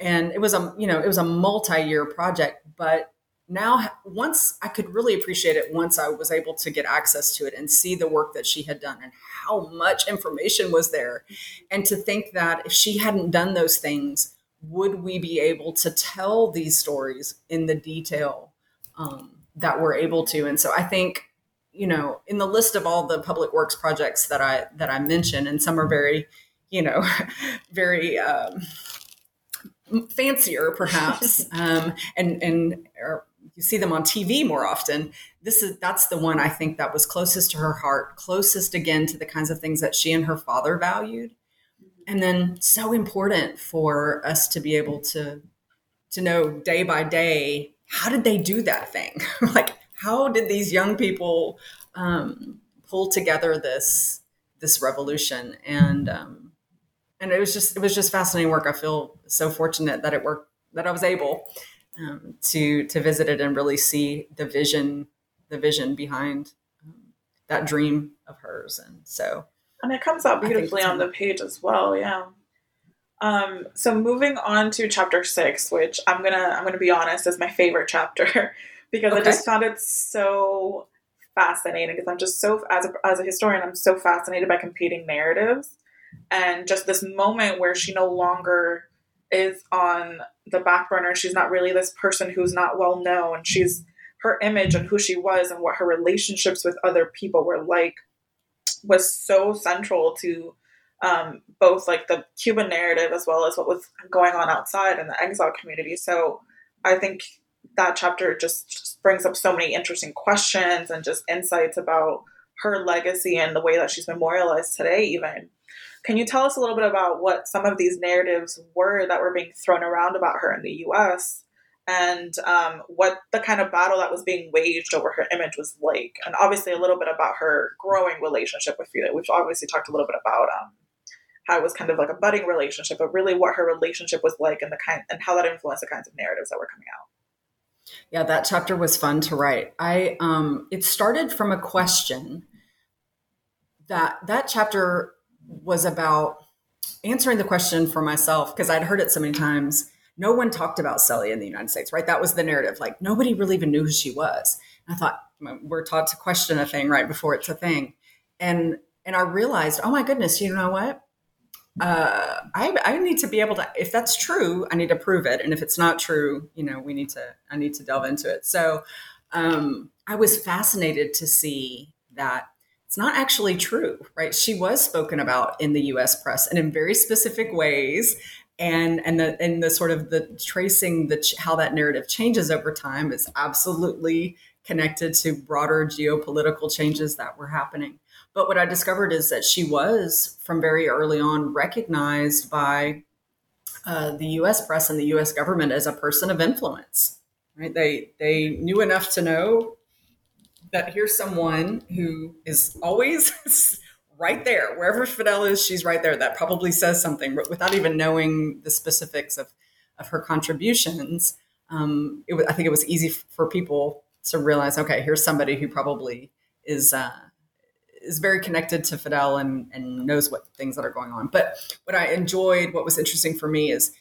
and it was a you know it was a multi-year project but now once i could really appreciate it once i was able to get access to it and see the work that she had done and how much information was there. And to think that if she hadn't done those things would we be able to tell these stories in the detail um, that we're able to? And so i think you know in the list of all the public works projects that i that i mentioned and some are very you know very um, fancier perhaps um, and and you see them on TV more often. This is that's the one I think that was closest to her heart, closest again to the kinds of things that she and her father valued, and then so important for us to be able to to know day by day how did they do that thing? like how did these young people um, pull together this this revolution and um, and it was just it was just fascinating work. I feel so fortunate that it worked that I was able um, to to visit it and really see the vision the vision behind um, that dream of hers. And so, and it comes out beautifully on the page as well. Yeah. Um, so moving on to chapter six, which I'm gonna I'm gonna be honest is my favorite chapter because okay. I just found it so fascinating because I'm just so as a, as a historian I'm so fascinated by competing narratives and just this moment where she no longer is on the back burner she's not really this person who's not well known she's her image and who she was and what her relationships with other people were like was so central to um, both like the Cuban narrative as well as what was going on outside in the exile community. So I think that chapter just brings up so many interesting questions and just insights about her legacy and the way that she's memorialized today, even. Can you tell us a little bit about what some of these narratives were that were being thrown around about her in the US and um, what the kind of battle that was being waged over her image was like? And obviously, a little bit about her growing relationship with Fidel. We've obviously talked a little bit about um, how it was kind of like a budding relationship, but really what her relationship was like and the kind and how that influenced the kinds of narratives that were coming out. Yeah, that chapter was fun to write. I um, it started from a question that that chapter was about answering the question for myself because I'd heard it so many times. No one talked about Celia in the United States, right? That was the narrative. Like nobody really even knew who she was. And I thought we're taught to question a thing right before it's a thing, and and I realized, oh my goodness, you know what? uh, I, I need to be able to if that's true i need to prove it and if it's not true you know we need to i need to delve into it so um, i was fascinated to see that it's not actually true right she was spoken about in the us press and in very specific ways and and the and the sort of the tracing the how that narrative changes over time is absolutely connected to broader geopolitical changes that were happening but what I discovered is that she was, from very early on, recognized by uh, the U.S. press and the U.S. government as a person of influence. Right? They they knew enough to know that here's someone who is always right there wherever Fidel is. She's right there. That probably says something, without even knowing the specifics of of her contributions. Um, it, I think it was easy for people to realize, okay, here's somebody who probably is. Uh, is very connected to Fidel and, and knows what things that are going on. But what I enjoyed, what was interesting for me is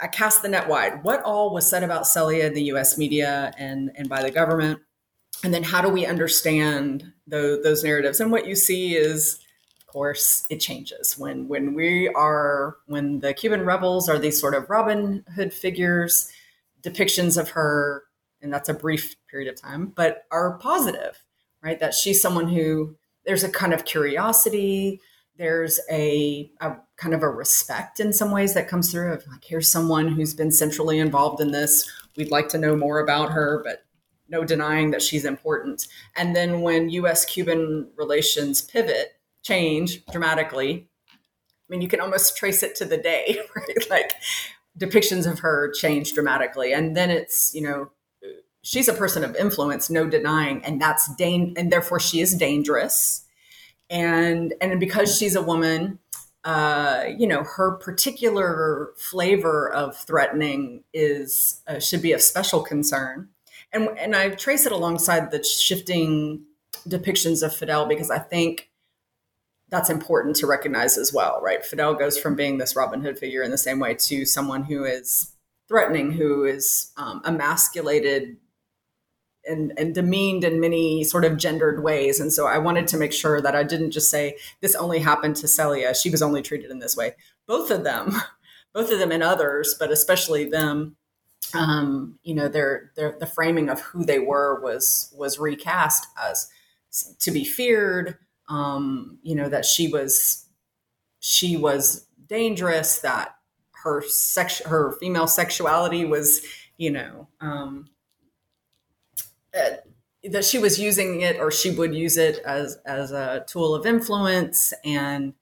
I cast the net wide. What all was said about Celia in the US media and, and by the government? And then how do we understand the, those narratives? And what you see is, of course, it changes when when we are when the Cuban rebels are these sort of Robin Hood figures, depictions of her, and that's a brief period of time, but are positive right? That she's someone who there's a kind of curiosity, there's a, a, kind of a respect in some ways that comes through of like, here's someone who's been centrally involved in this. We'd like to know more about her, but no denying that she's important. And then when US Cuban relations pivot, change dramatically, I mean, you can almost trace it to the day, right? Like depictions of her change dramatically. And then it's, you know, she's a person of influence, no denying, and that's dan- and therefore she is dangerous. And and because she's a woman, uh, you know, her particular flavor of threatening is uh, should be of special concern. And and I trace it alongside the shifting depictions of Fidel because I think that's important to recognize as well, right? Fidel goes from being this Robin Hood figure in the same way to someone who is threatening, who is um, emasculated and, and demeaned in many sort of gendered ways. And so I wanted to make sure that I didn't just say this only happened to Celia. She was only treated in this way. Both of them, both of them and others, but especially them, um, you know, their, their the framing of who they were was was recast as to be feared. Um, you know that she was she was dangerous. That her sex her female sexuality was you know um, uh, that she was using it or she would use it as as a tool of influence and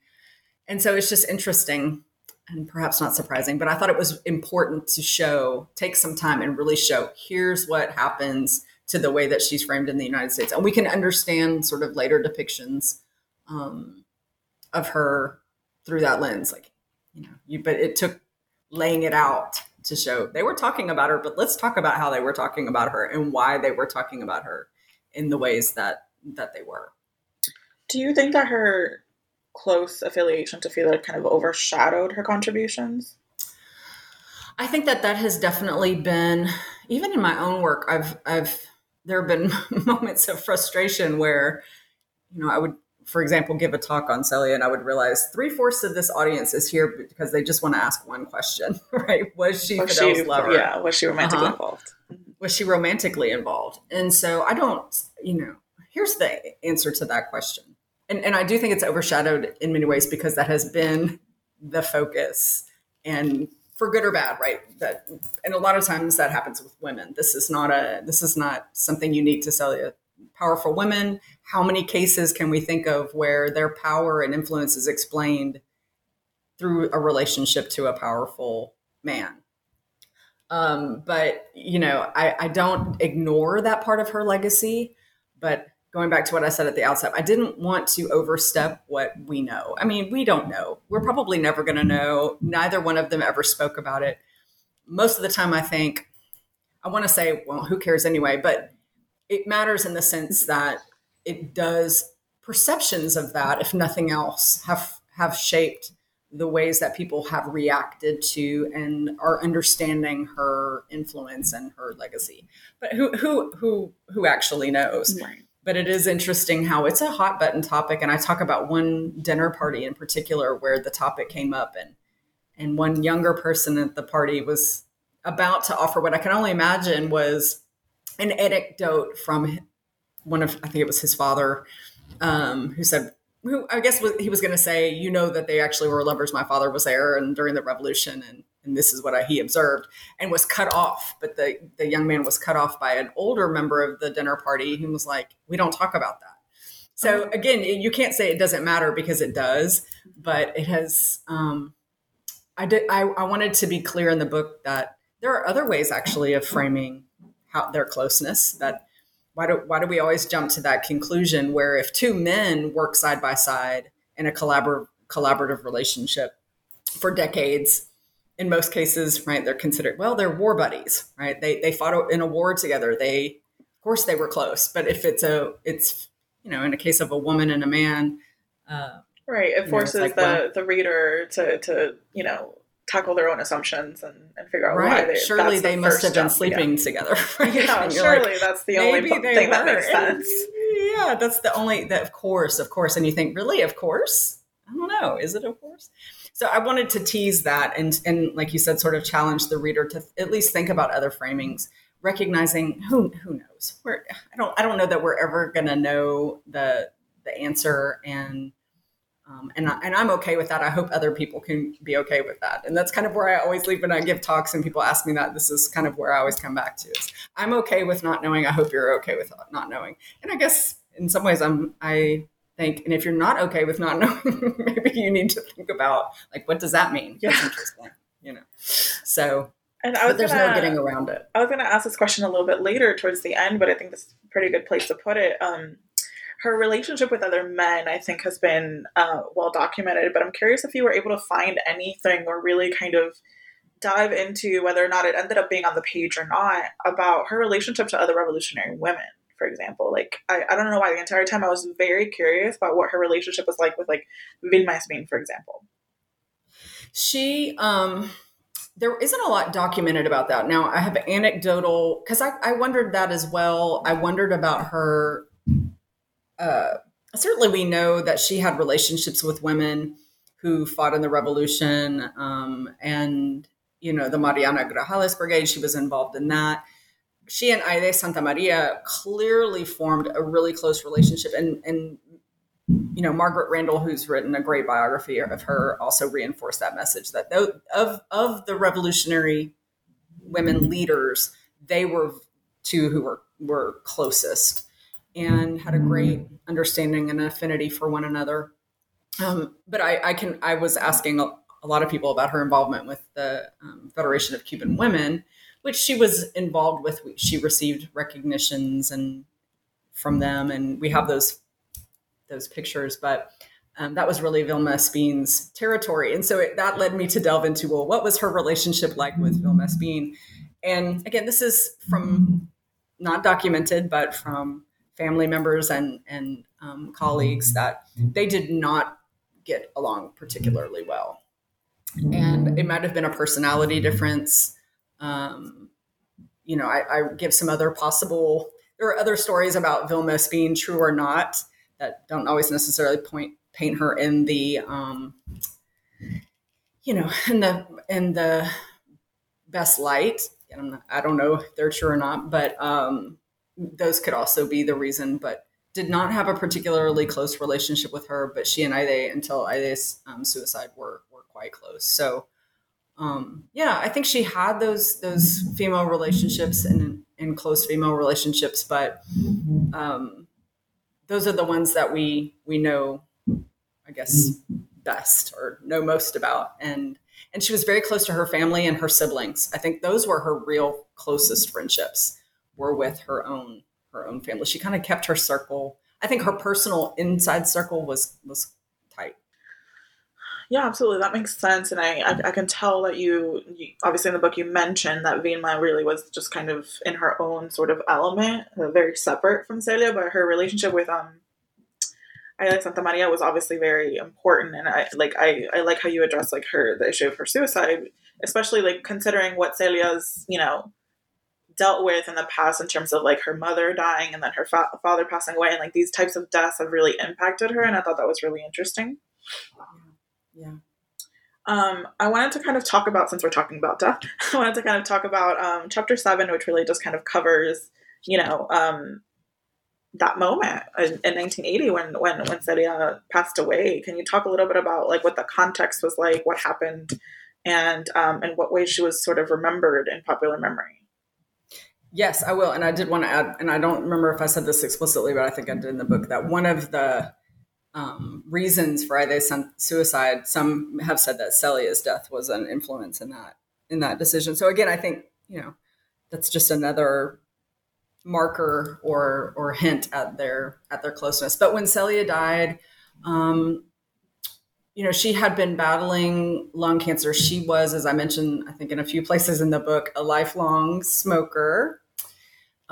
and so it's just interesting and perhaps not surprising but i thought it was important to show take some time and really show here's what happens to the way that she's framed in the united states and we can understand sort of later depictions um, of her through that lens like you know you but it took laying it out to show they were talking about her but let's talk about how they were talking about her and why they were talking about her in the ways that that they were. Do you think that her close affiliation to Fidel kind of overshadowed her contributions? I think that that has definitely been even in my own work. I've I've there have been moments of frustration where you know I would for example, give a talk on Celia, and I would realize three fourths of this audience is here because they just want to ask one question, right? Was she was Fidel's she, lover? Yeah, was she romantically uh-huh. involved? was she romantically involved? And so I don't, you know, here's the answer to that question. And, and I do think it's overshadowed in many ways because that has been the focus and for good or bad, right? That and a lot of times that happens with women. This is not a this is not something unique to Celia. Powerful women. How many cases can we think of where their power and influence is explained through a relationship to a powerful man? Um, but you know, I, I don't ignore that part of her legacy. But going back to what I said at the outset, I didn't want to overstep what we know. I mean, we don't know. We're probably never going to know. Neither one of them ever spoke about it. Most of the time, I think I want to say, well, who cares anyway? But it matters in the sense that it does perceptions of that, if nothing else, have have shaped the ways that people have reacted to and are understanding her influence and her legacy. But who who who who actually knows? Right. But it is interesting how it's a hot button topic, and I talk about one dinner party in particular where the topic came up, and and one younger person at the party was about to offer what I can only imagine was an anecdote from one of I think it was his father, um, who said who I guess he was going to say, you know, that they actually were lovers. My father was there and during the revolution, and, and this is what I, he observed, and was cut off. But the the young man was cut off by an older member of the dinner party who was like, "We don't talk about that." So again, you can't say it doesn't matter because it does, but it has. Um, I did. I, I wanted to be clear in the book that there are other ways actually of framing how their closeness that why do why do we always jump to that conclusion where if two men work side by side in a collaborative collaborative relationship for decades in most cases right they're considered well they're war buddies right they they fought in a war together they of course they were close but if it's a it's you know in a case of a woman and a man uh, right it forces know, like, the well, the reader to to you know tackle their own assumptions and, and figure out right. why they surely they the must have been sleeping yeah. together right? yeah surely like, that's the only thing were. that makes sense yeah that's the only that of course of course and you think really of course i don't know is it of course so i wanted to tease that and and like you said sort of challenge the reader to at least think about other framings recognizing who who knows i don't i don't know that we're ever going to know the the answer and um, and, I, and I'm okay with that. I hope other people can be okay with that. And that's kind of where I always leave when I give talks and people ask me that. This is kind of where I always come back to is I'm okay with not knowing. I hope you're okay with not knowing. And I guess in some ways I'm, I think, and if you're not okay with not knowing, maybe you need to think about like, what does that mean? Yeah. That's interesting, you know? So, and I was there's gonna, no getting around it. I was going to ask this question a little bit later towards the end, but I think this is a pretty good place to put it. Um, her relationship with other men, I think, has been uh, well documented. But I'm curious if you were able to find anything or really kind of dive into whether or not it ended up being on the page or not about her relationship to other revolutionary women, for example. Like, I, I don't know why the entire time I was very curious about what her relationship was like with, like, Vilma Espin, for example. She, um, there isn't a lot documented about that. Now, I have anecdotal, because I, I wondered that as well. I wondered about her uh, certainly we know that she had relationships with women who fought in the revolution um, and you know the mariana grajales brigade she was involved in that she and Haydée Santamaría clearly formed a really close relationship and and you know margaret randall who's written a great biography of her also reinforced that message that though, of of the revolutionary women leaders they were two who were were closest and had a great understanding and affinity for one another. Um, but I, I, can I was asking a, a, lot of people about her involvement with the um, Federation of Cuban Women, which she was involved with. She received recognitions and from them, and we have those those pictures. But um, that was really Vilma Espin's territory, and so it, that led me to delve into well, what was her relationship like with Vilma Espin? And again, this is from not documented, but from family members and and um, colleagues that they did not get along particularly well, and it might have been a personality difference. Um, you know, I, I, give some other possible. There are other stories about Vilma being true or not that don't always necessarily point paint her in the, um, you know, in the in the best light. Not, i don't know if they're true or not, but um, those could also be the reason, but did not have a particularly close relationship with her. But she and Haydée, until Haydée's um, suicide, were were quite close. So, um, yeah, I think she had those those female relationships and in close female relationships, but um, those are the ones that we we know, I guess, best or know most about. And and she was very close to her family and her siblings. I think those were her real closest friendships were with her own her own family. She kind of kept her circle. I think her personal inside circle was was. Yeah, absolutely. That makes sense, and I I, I can tell that you, you, obviously in the book you mentioned that Vilma really was just kind of in her own sort of element, uh, very separate from Celia, but her relationship with um. Haydée Santamaría was obviously very important, and I like I, I like how you address like her the issue of her suicide, especially like considering what Celia's you know dealt with in the past in terms of like her mother dying and then her fa- father passing away and like these types of deaths have really impacted her and i thought that was really interesting yeah um, I wanted to kind of talk about since we're talking about death. I wanted to kind of talk about um, chapter seven, which really just kind of covers, you know, um, that moment in, in, 1980 when when when Celia passed away. Can you talk a little bit about like what the context was like, what happened, and um, and what way she was sort of remembered in popular memory? Yes, I will. And I did want to add, and I don't remember if I said this explicitly, but I think I did in the book that one of the um, reasons for Haydée's suicide, some have said that Celia's death was an influence in that in that decision. So again, I think you know that's just another marker or or hint at their at their closeness. But when Celia died, um, you know, she had been battling lung cancer. She was, as I mentioned, I think in a few places in the book, a lifelong smoker.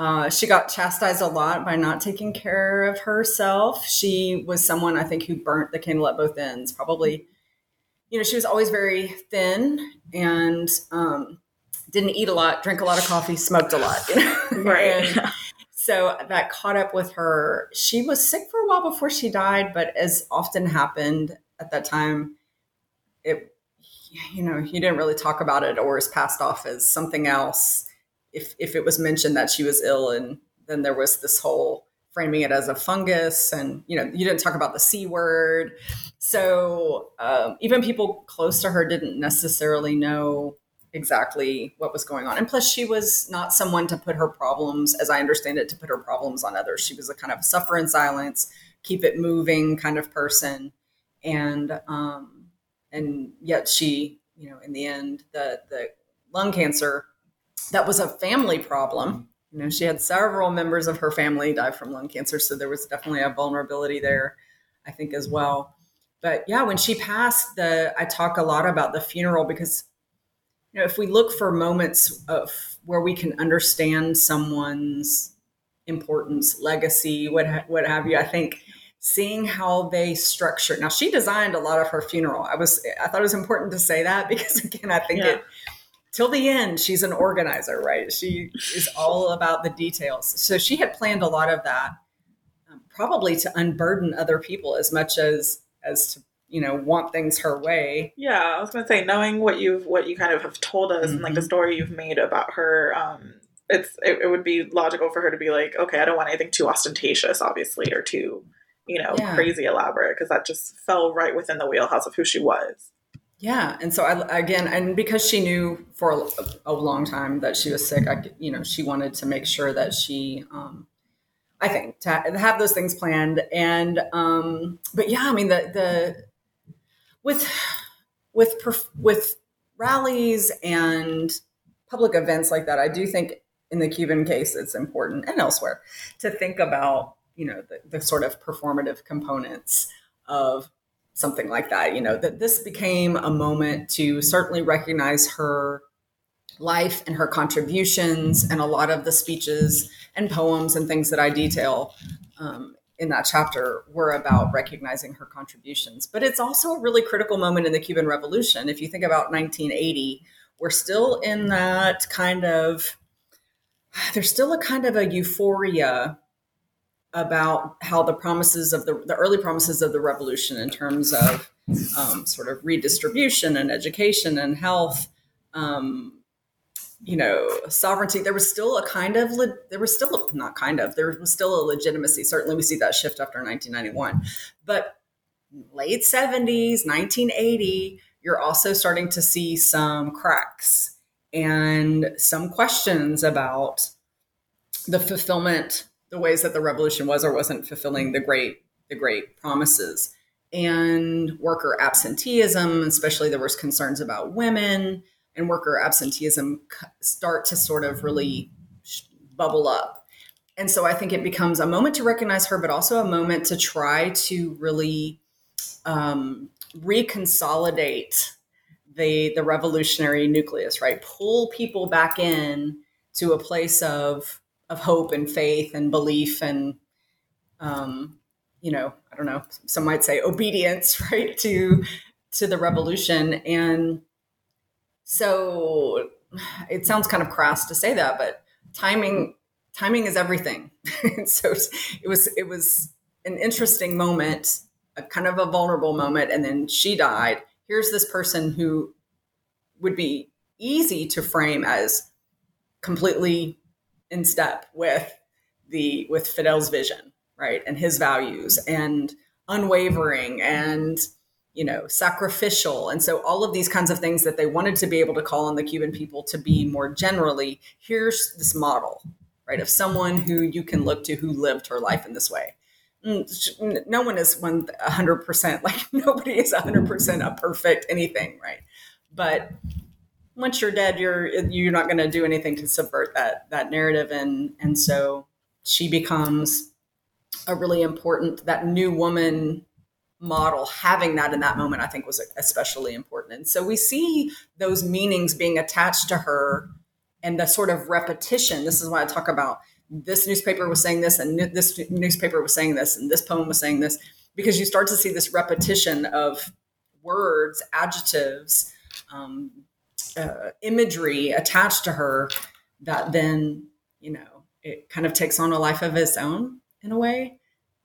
Uh, she got chastised a lot by not taking care of herself. She was someone I think who burnt the candle at both ends. Probably, you know, she was always very thin and um, didn't eat a lot, drink a lot of coffee, smoked a lot. You know? Right. so that caught up with her. She was sick for a while before she died, but as often happened at that time, it, you know, you didn't really talk about it or is passed off as something else if if it was mentioned that she was ill and then there was this whole framing it as a fungus and you know you didn't talk about the c word. So um, even people close to her didn't necessarily know exactly what was going on. And plus she was not someone to put her problems as i understand it to put her problems on others. She was a kind of suffer in silence keep it moving kind of person. And um and yet she you know in the end the the lung cancer that was a family problem. You know, she had several members of her family die from lung cancer, so there was definitely a vulnerability there, I think, as well. But yeah, when she passed, the I talk a lot about the funeral because you know if we look for moments of where we can understand someone's importance, legacy, what what have you, I think seeing how they structured. Now she designed a lot of her funeral. I was I thought it was important to say that because again, I think yeah. it till the end she's an organizer right she is all about the details so she had planned a lot of that um, probably to unburden other people as much as as to you know want things her way yeah i was gonna say knowing what you've what you kind of have told us mm-hmm. and like the mm-hmm. story you've made about her um it's it, it, would be logical for her to be like okay i don't want anything too ostentatious obviously or too you know yeah. crazy elaborate because that just fell right within the wheelhouse of who she was Yeah, and so I again, and because she knew for a, a long time that she was sick, I you know she wanted to make sure that she, um, I think, to have those things planned. And um, but yeah, I mean the the with with with rallies and public events like that, I do think in the Cuban case it's important and elsewhere to think about you know the, the sort of performative components of something like that. You know, that this became a moment to certainly recognize her life and her contributions and a lot of the speeches and poems and things that I detail um, in that chapter were about recognizing her contributions. But it's also a really critical moment in the Cuban Revolution. If you think about 1980, we're still in that kind of, there's still a kind of a euphoria about how the promises of the, the early promises of the revolution in terms of um, sort of redistribution and education and health um, you know sovereignty there was still a kind of le- there was still a, not kind of there was still a legitimacy. Certainly we see that shift after 1991 but late 70s 1980 you're also starting to see some cracks and some questions about the fulfillment the ways that the revolution was or wasn't fulfilling the great the great promises. And worker absenteeism especially there was concerns about women and worker absenteeism start to sort of really bubble up. And so i think it becomes a moment to recognize her but also a moment to try to really um, reconsolidate the the revolutionary nucleus right? Pull people back in to a place of of hope and faith and belief and um, you know i don't know some might say obedience right to to the revolution. And so it sounds kind of crass to say that but timing timing is everything. So it was it was an interesting moment a kind of a vulnerable moment and then she died. Here's this person who would be easy to frame as completely in step with the with Fidel's vision, right, and his values, and unwavering, and you know, sacrificial, and so all of these kinds of things that they wanted to be able to call on the Cuban people to be more generally. Here's this model, right, of someone who you can look to who lived her life in this way. Mm, no one is one hundred percent like nobody is hundred percent a perfect anything, right? But once you're dead, you're you're not going to do anything to subvert that that narrative, and and so she becomes a really important that new woman model having that in that moment i think was especially important. And so we see those meanings being attached to her and the sort of repetition. This is why i talk about this newspaper was saying this and this newspaper was saying this and this poem was saying this because you start to see this repetition of words adjectives um, uh, imagery attached to her that then you know it kind of takes on a life of its own in a way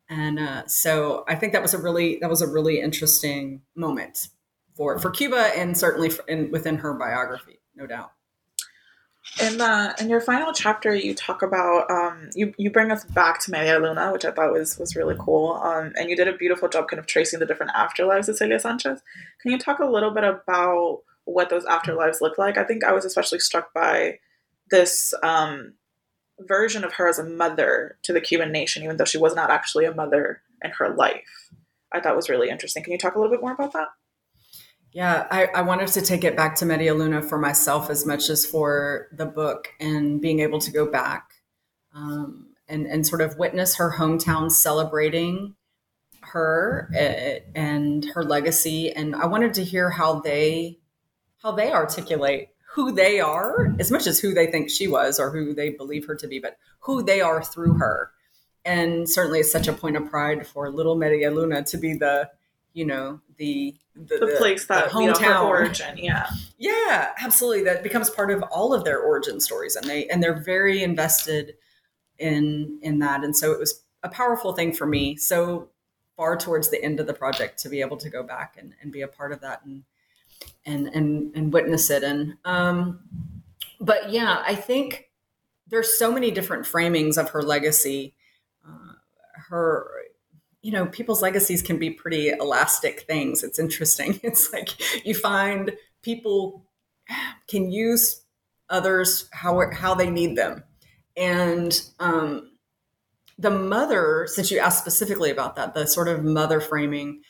and uh, so i think that was a really that was a really interesting moment for for cuba and certainly in, within her biography no doubt in the in your final chapter, you talk about um, you you bring us back to Media Luna, which I thought was was really cool. Um, and you did a beautiful job, kind of tracing the different afterlives of Celia Sanchez. Can you talk a little bit about what those afterlives look like. I think I was especially struck by this um, version of her as a mother to the Cuban nation, even though she was not actually a mother in her life. I thought was really interesting. Can you talk a little bit more about that? Yeah, I, I, wanted to take it back to Media Luna for myself as much as for the book and being able to go back um, and, and sort of witness her hometown celebrating her eh, and her legacy. And I wanted to hear how they how they articulate who they are as much as who they think she was or who they believe her to be, but who they are through her. And certainly it's such a point of pride for little Media Luna to be the, you know, the the, the place that the hometown you know, origin, yeah, yeah, absolutely. That becomes part of all of their origin stories, and they and they're very invested in in that. And so it was a powerful thing for me. So far towards the end of the project to be able to go back and, and be a part of that and and and and witness it and um but yeah i think there's so many different framings of her legacy uh, her you know, people's legacies can be pretty elastic things. It's interesting. It's like you find people can use others how how they need them, and um, the mother. Since you asked specifically about that, the sort of mother framing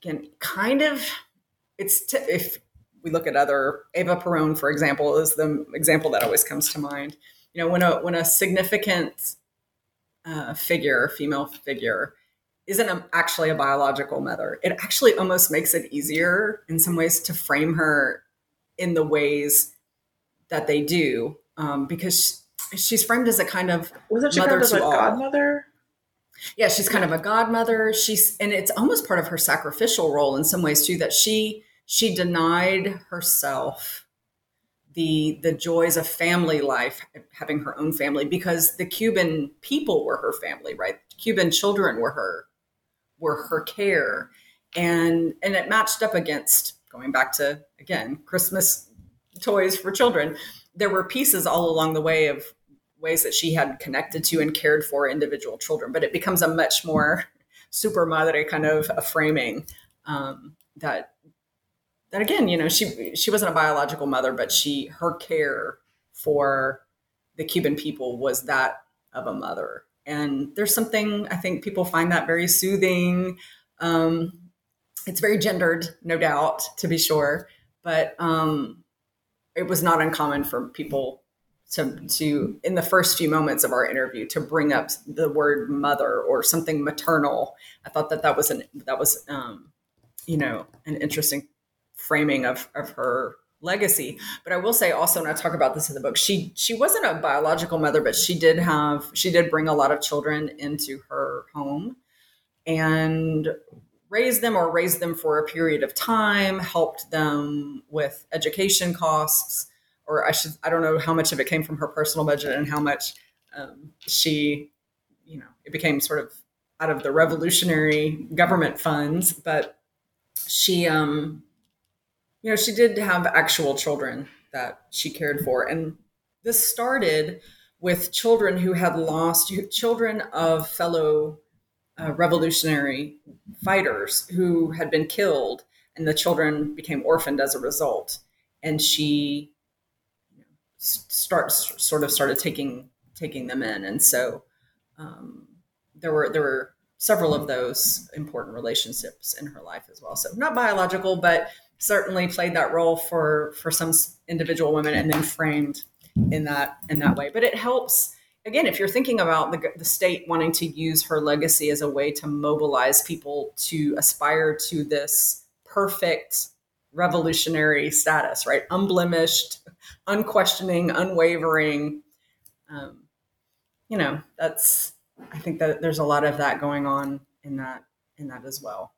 can kind of it's t- if we look at other Eva Peron, for example, is the example that always comes to mind. You know, when a when a significant uh, figure, female figure, isn't a, actually a biological mother. It actually almost makes it easier in some ways to frame her in the ways that they do um, because she's framed as a kind of wasn't she mother to a all. godmother? Yeah, she's kind of a godmother. She's and it's almost part of her sacrificial role in some ways too that she she denied herself the the joys of family life having her own family because the Cuban people were her family, right? Cuban children were her were her care and and it matched up against going back to again christmas toys for children there were pieces all along the way of ways that she had connected to and cared for individual children but it becomes a much more super madre kind of a framing um, that that again you know she she wasn't a biological mother but she her care for the cuban people was that of a mother and there's something I think people find that very soothing. Um, it's very gendered, no doubt, to be sure, but um, it was not uncommon for people to to in the first few moments of our interview to bring up the word mother or something maternal. I thought that that was an that was um, you know an interesting framing of of her legacy. But I will say also, and I talk about this in the book, she she wasn't a biological mother, but she did have she did bring a lot of children into her home and raised them or raised them for a period of time, helped them with education costs, or I should I don't know how much of it came from her personal budget and how much um, she, you know, it became sort of out of the revolutionary government funds, but she um you know, she did have actual children that she cared for. And this started with children who had lost, children of fellow uh, revolutionary fighters who had been killed, and the children became orphaned as a result. And she starts sort of started taking taking them in, and so um, there were there were several of those important relationships in her life as well. So not biological, but certainly played that role for for some individual women and then framed in that in that way. But it helps again if you're thinking about the, the state wanting to use her legacy as a way to mobilize people to aspire to this perfect revolutionary status right? Unblemished unquestioning unwavering. Um, you know that's i think that there's a lot of that going on in that in that as well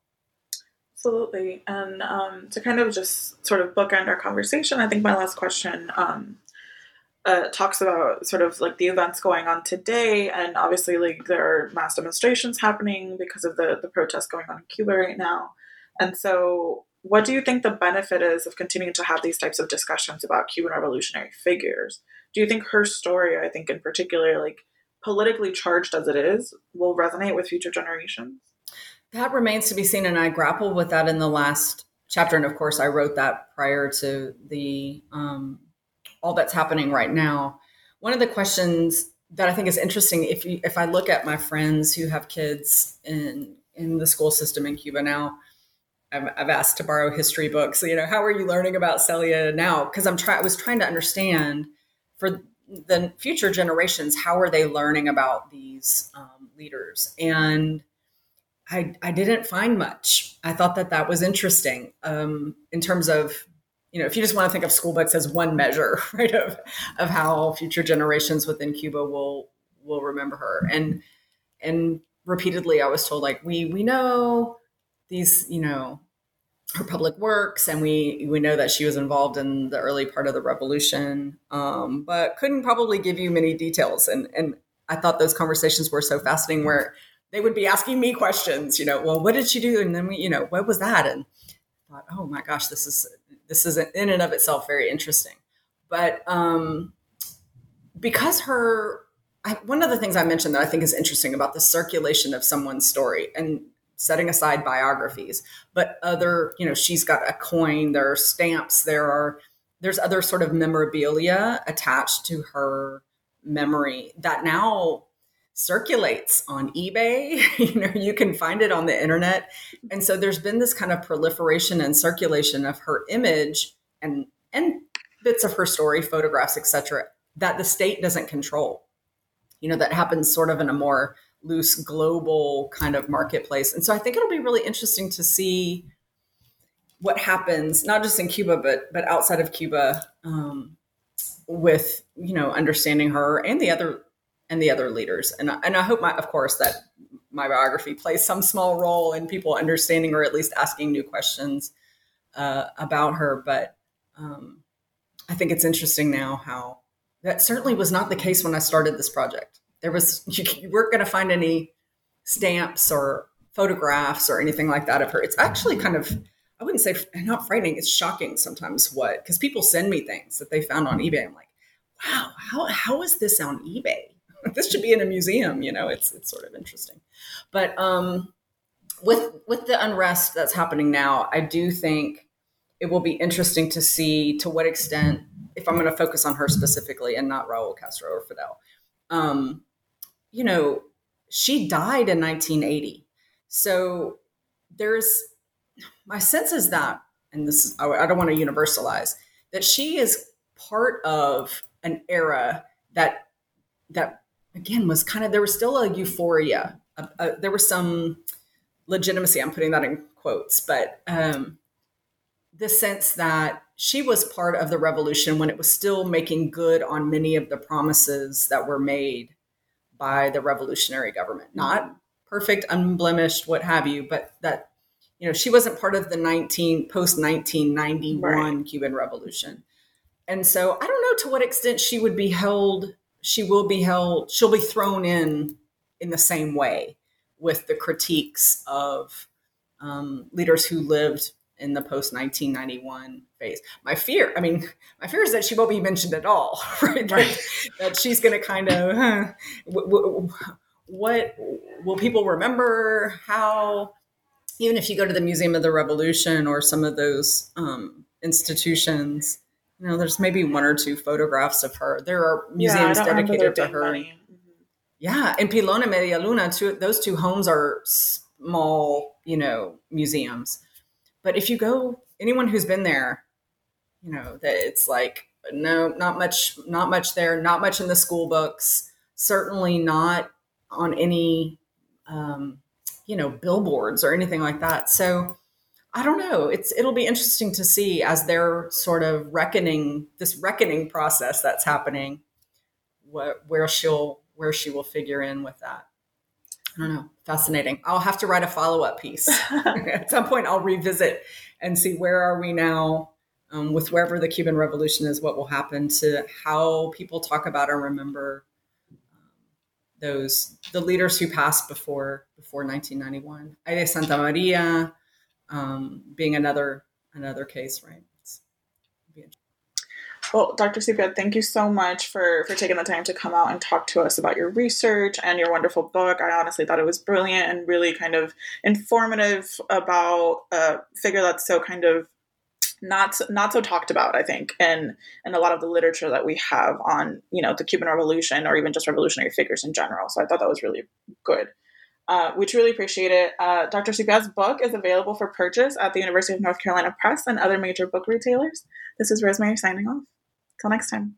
Absolutely. And um, to kind of just sort of bookend our conversation, I think my last question um, uh, talks about sort of like the events going on today. And obviously, like there are mass demonstrations happening because of the, the protests going on in Cuba right now. And so, what do you think the benefit is of continuing to have these types of discussions about Cuban revolutionary figures? Do you think her story, I think in particular, like politically charged as it is, will resonate with future generations? That remains to be seen, and I grappled with that in the last chapter. And of course, I wrote that prior to the um, all that's happening right now. One of the questions that I think is interesting, if you, if I look at my friends who have kids in in the school system in Cuba now, I've, I've asked to borrow history books. You know, how are you learning about Celia now? Because I'm trying. I was trying to understand for the future generations how are they learning about these um, leaders and I, I didn't find much. I thought that that was interesting um, in terms of, you know, if you just want to think of school books as one measure, right, of, of how future generations within Cuba will will remember her. And and repeatedly, I was told like we we know these, you know, her public works, and we we know that she was involved in the early part of the revolution, um, but couldn't probably give you many details. And and I thought those conversations were so fascinating, where they would be asking me questions, you know, well, what did she do? And then we, you know, what was that? And I thought, oh my gosh, this is this is in and of itself very interesting. But um, because her, I, one of the things I mentioned that I think is interesting about the circulation of someone's story, and setting aside biographies, but other, you know, she's got a coin, there are stamps, there are there's other sort of memorabilia attached to her memory that now circulates on eBay. you know, you can find it on the internet. And so there's been this kind of proliferation and circulation of her image and and bits of her story, photographs, etc., that the state doesn't control. You know, that happens sort of in a more loose global kind of marketplace. And so I think it'll be really interesting to see what happens, not just in Cuba, but but outside of Cuba, um, with you know understanding her and the other and the other leaders. And and I hope, my, of course, that my biography plays some small role in people understanding or at least asking new questions uh, about her. But um, I think it's interesting now how that certainly was not the case when I started this project. There was you, you weren't going to find any stamps or photographs or anything like that of her. It's actually kind of I wouldn't say not frightening. It's shocking sometimes what because people send me things that they found on eBay. I'm like, wow, how how is this on eBay? this should be in a museum. You know, it's it's sort of interesting. But um, with with the unrest that's happening now, I do think it will be interesting to see to what extent, if I'm going to focus on her specifically and not Raul Castro or Fidel, um, you know, she died in 1980. So there's my sense is that, and this is, I don't want to universalize, that she is part of an era that, that again was kind of, there was still a euphoria. there was some legitimacy, I'm putting that in quotes, but um, the sense that she was part of the revolution when it was still making good on many of the promises that were made by the revolutionary government. Not perfect, unblemished, what have you, but that you know she wasn't part of the 19 post 1991 right. Cuban Revolution. And so I don't know to what extent she would be held she will be held she'll be thrown in in the same way with the critiques of um, leaders who lived in the post 1991 phase. My fear, I mean, my fear is that she won't be mentioned at all, right? right. That, that, she's going to kind of, huh, w- w- what will people remember? How, even if you go to the Museum of the Revolution or some of those um, institutions, you know, there's maybe one or two photographs of her. There are museums yeah, dedicated to her. Mm-hmm. Yeah, and Media Luna, two, those two homes are small, you know, museums but if you go, anyone who's been there, you know that it's like no, not much, not much there, not much in the school books. Certainly not on any, um, you know, billboards or anything like that. So I don't know. It's it'll be interesting to see as they're sort of reckoning this reckoning process that's happening, what, where she'll where she will figure in with that. I don't know. Fascinating. I'll have to write a follow up piece. At some point, I'll revisit and see where are we now um, with wherever the Cuban Revolution is, what will happen to how people talk about or remember um, those the leaders who passed before before 1991. Haydée Santamaría um, being another another case, right? Well, Dr. Sippial, thank you so much for, for taking the time to come out and talk to us about your research and your wonderful book. I honestly thought it was brilliant and really kind of informative about a figure that's so kind of not not so talked about, I think, and and a lot of the literature that we have on you know the Cuban Revolution or even just revolutionary figures in general. So I thought that was really good. Uh, we truly appreciate it. Uh, Dr. Sippial's book is available for purchase at the University of North Carolina Press and other major book retailers. This is Rosemary signing off. Till next time.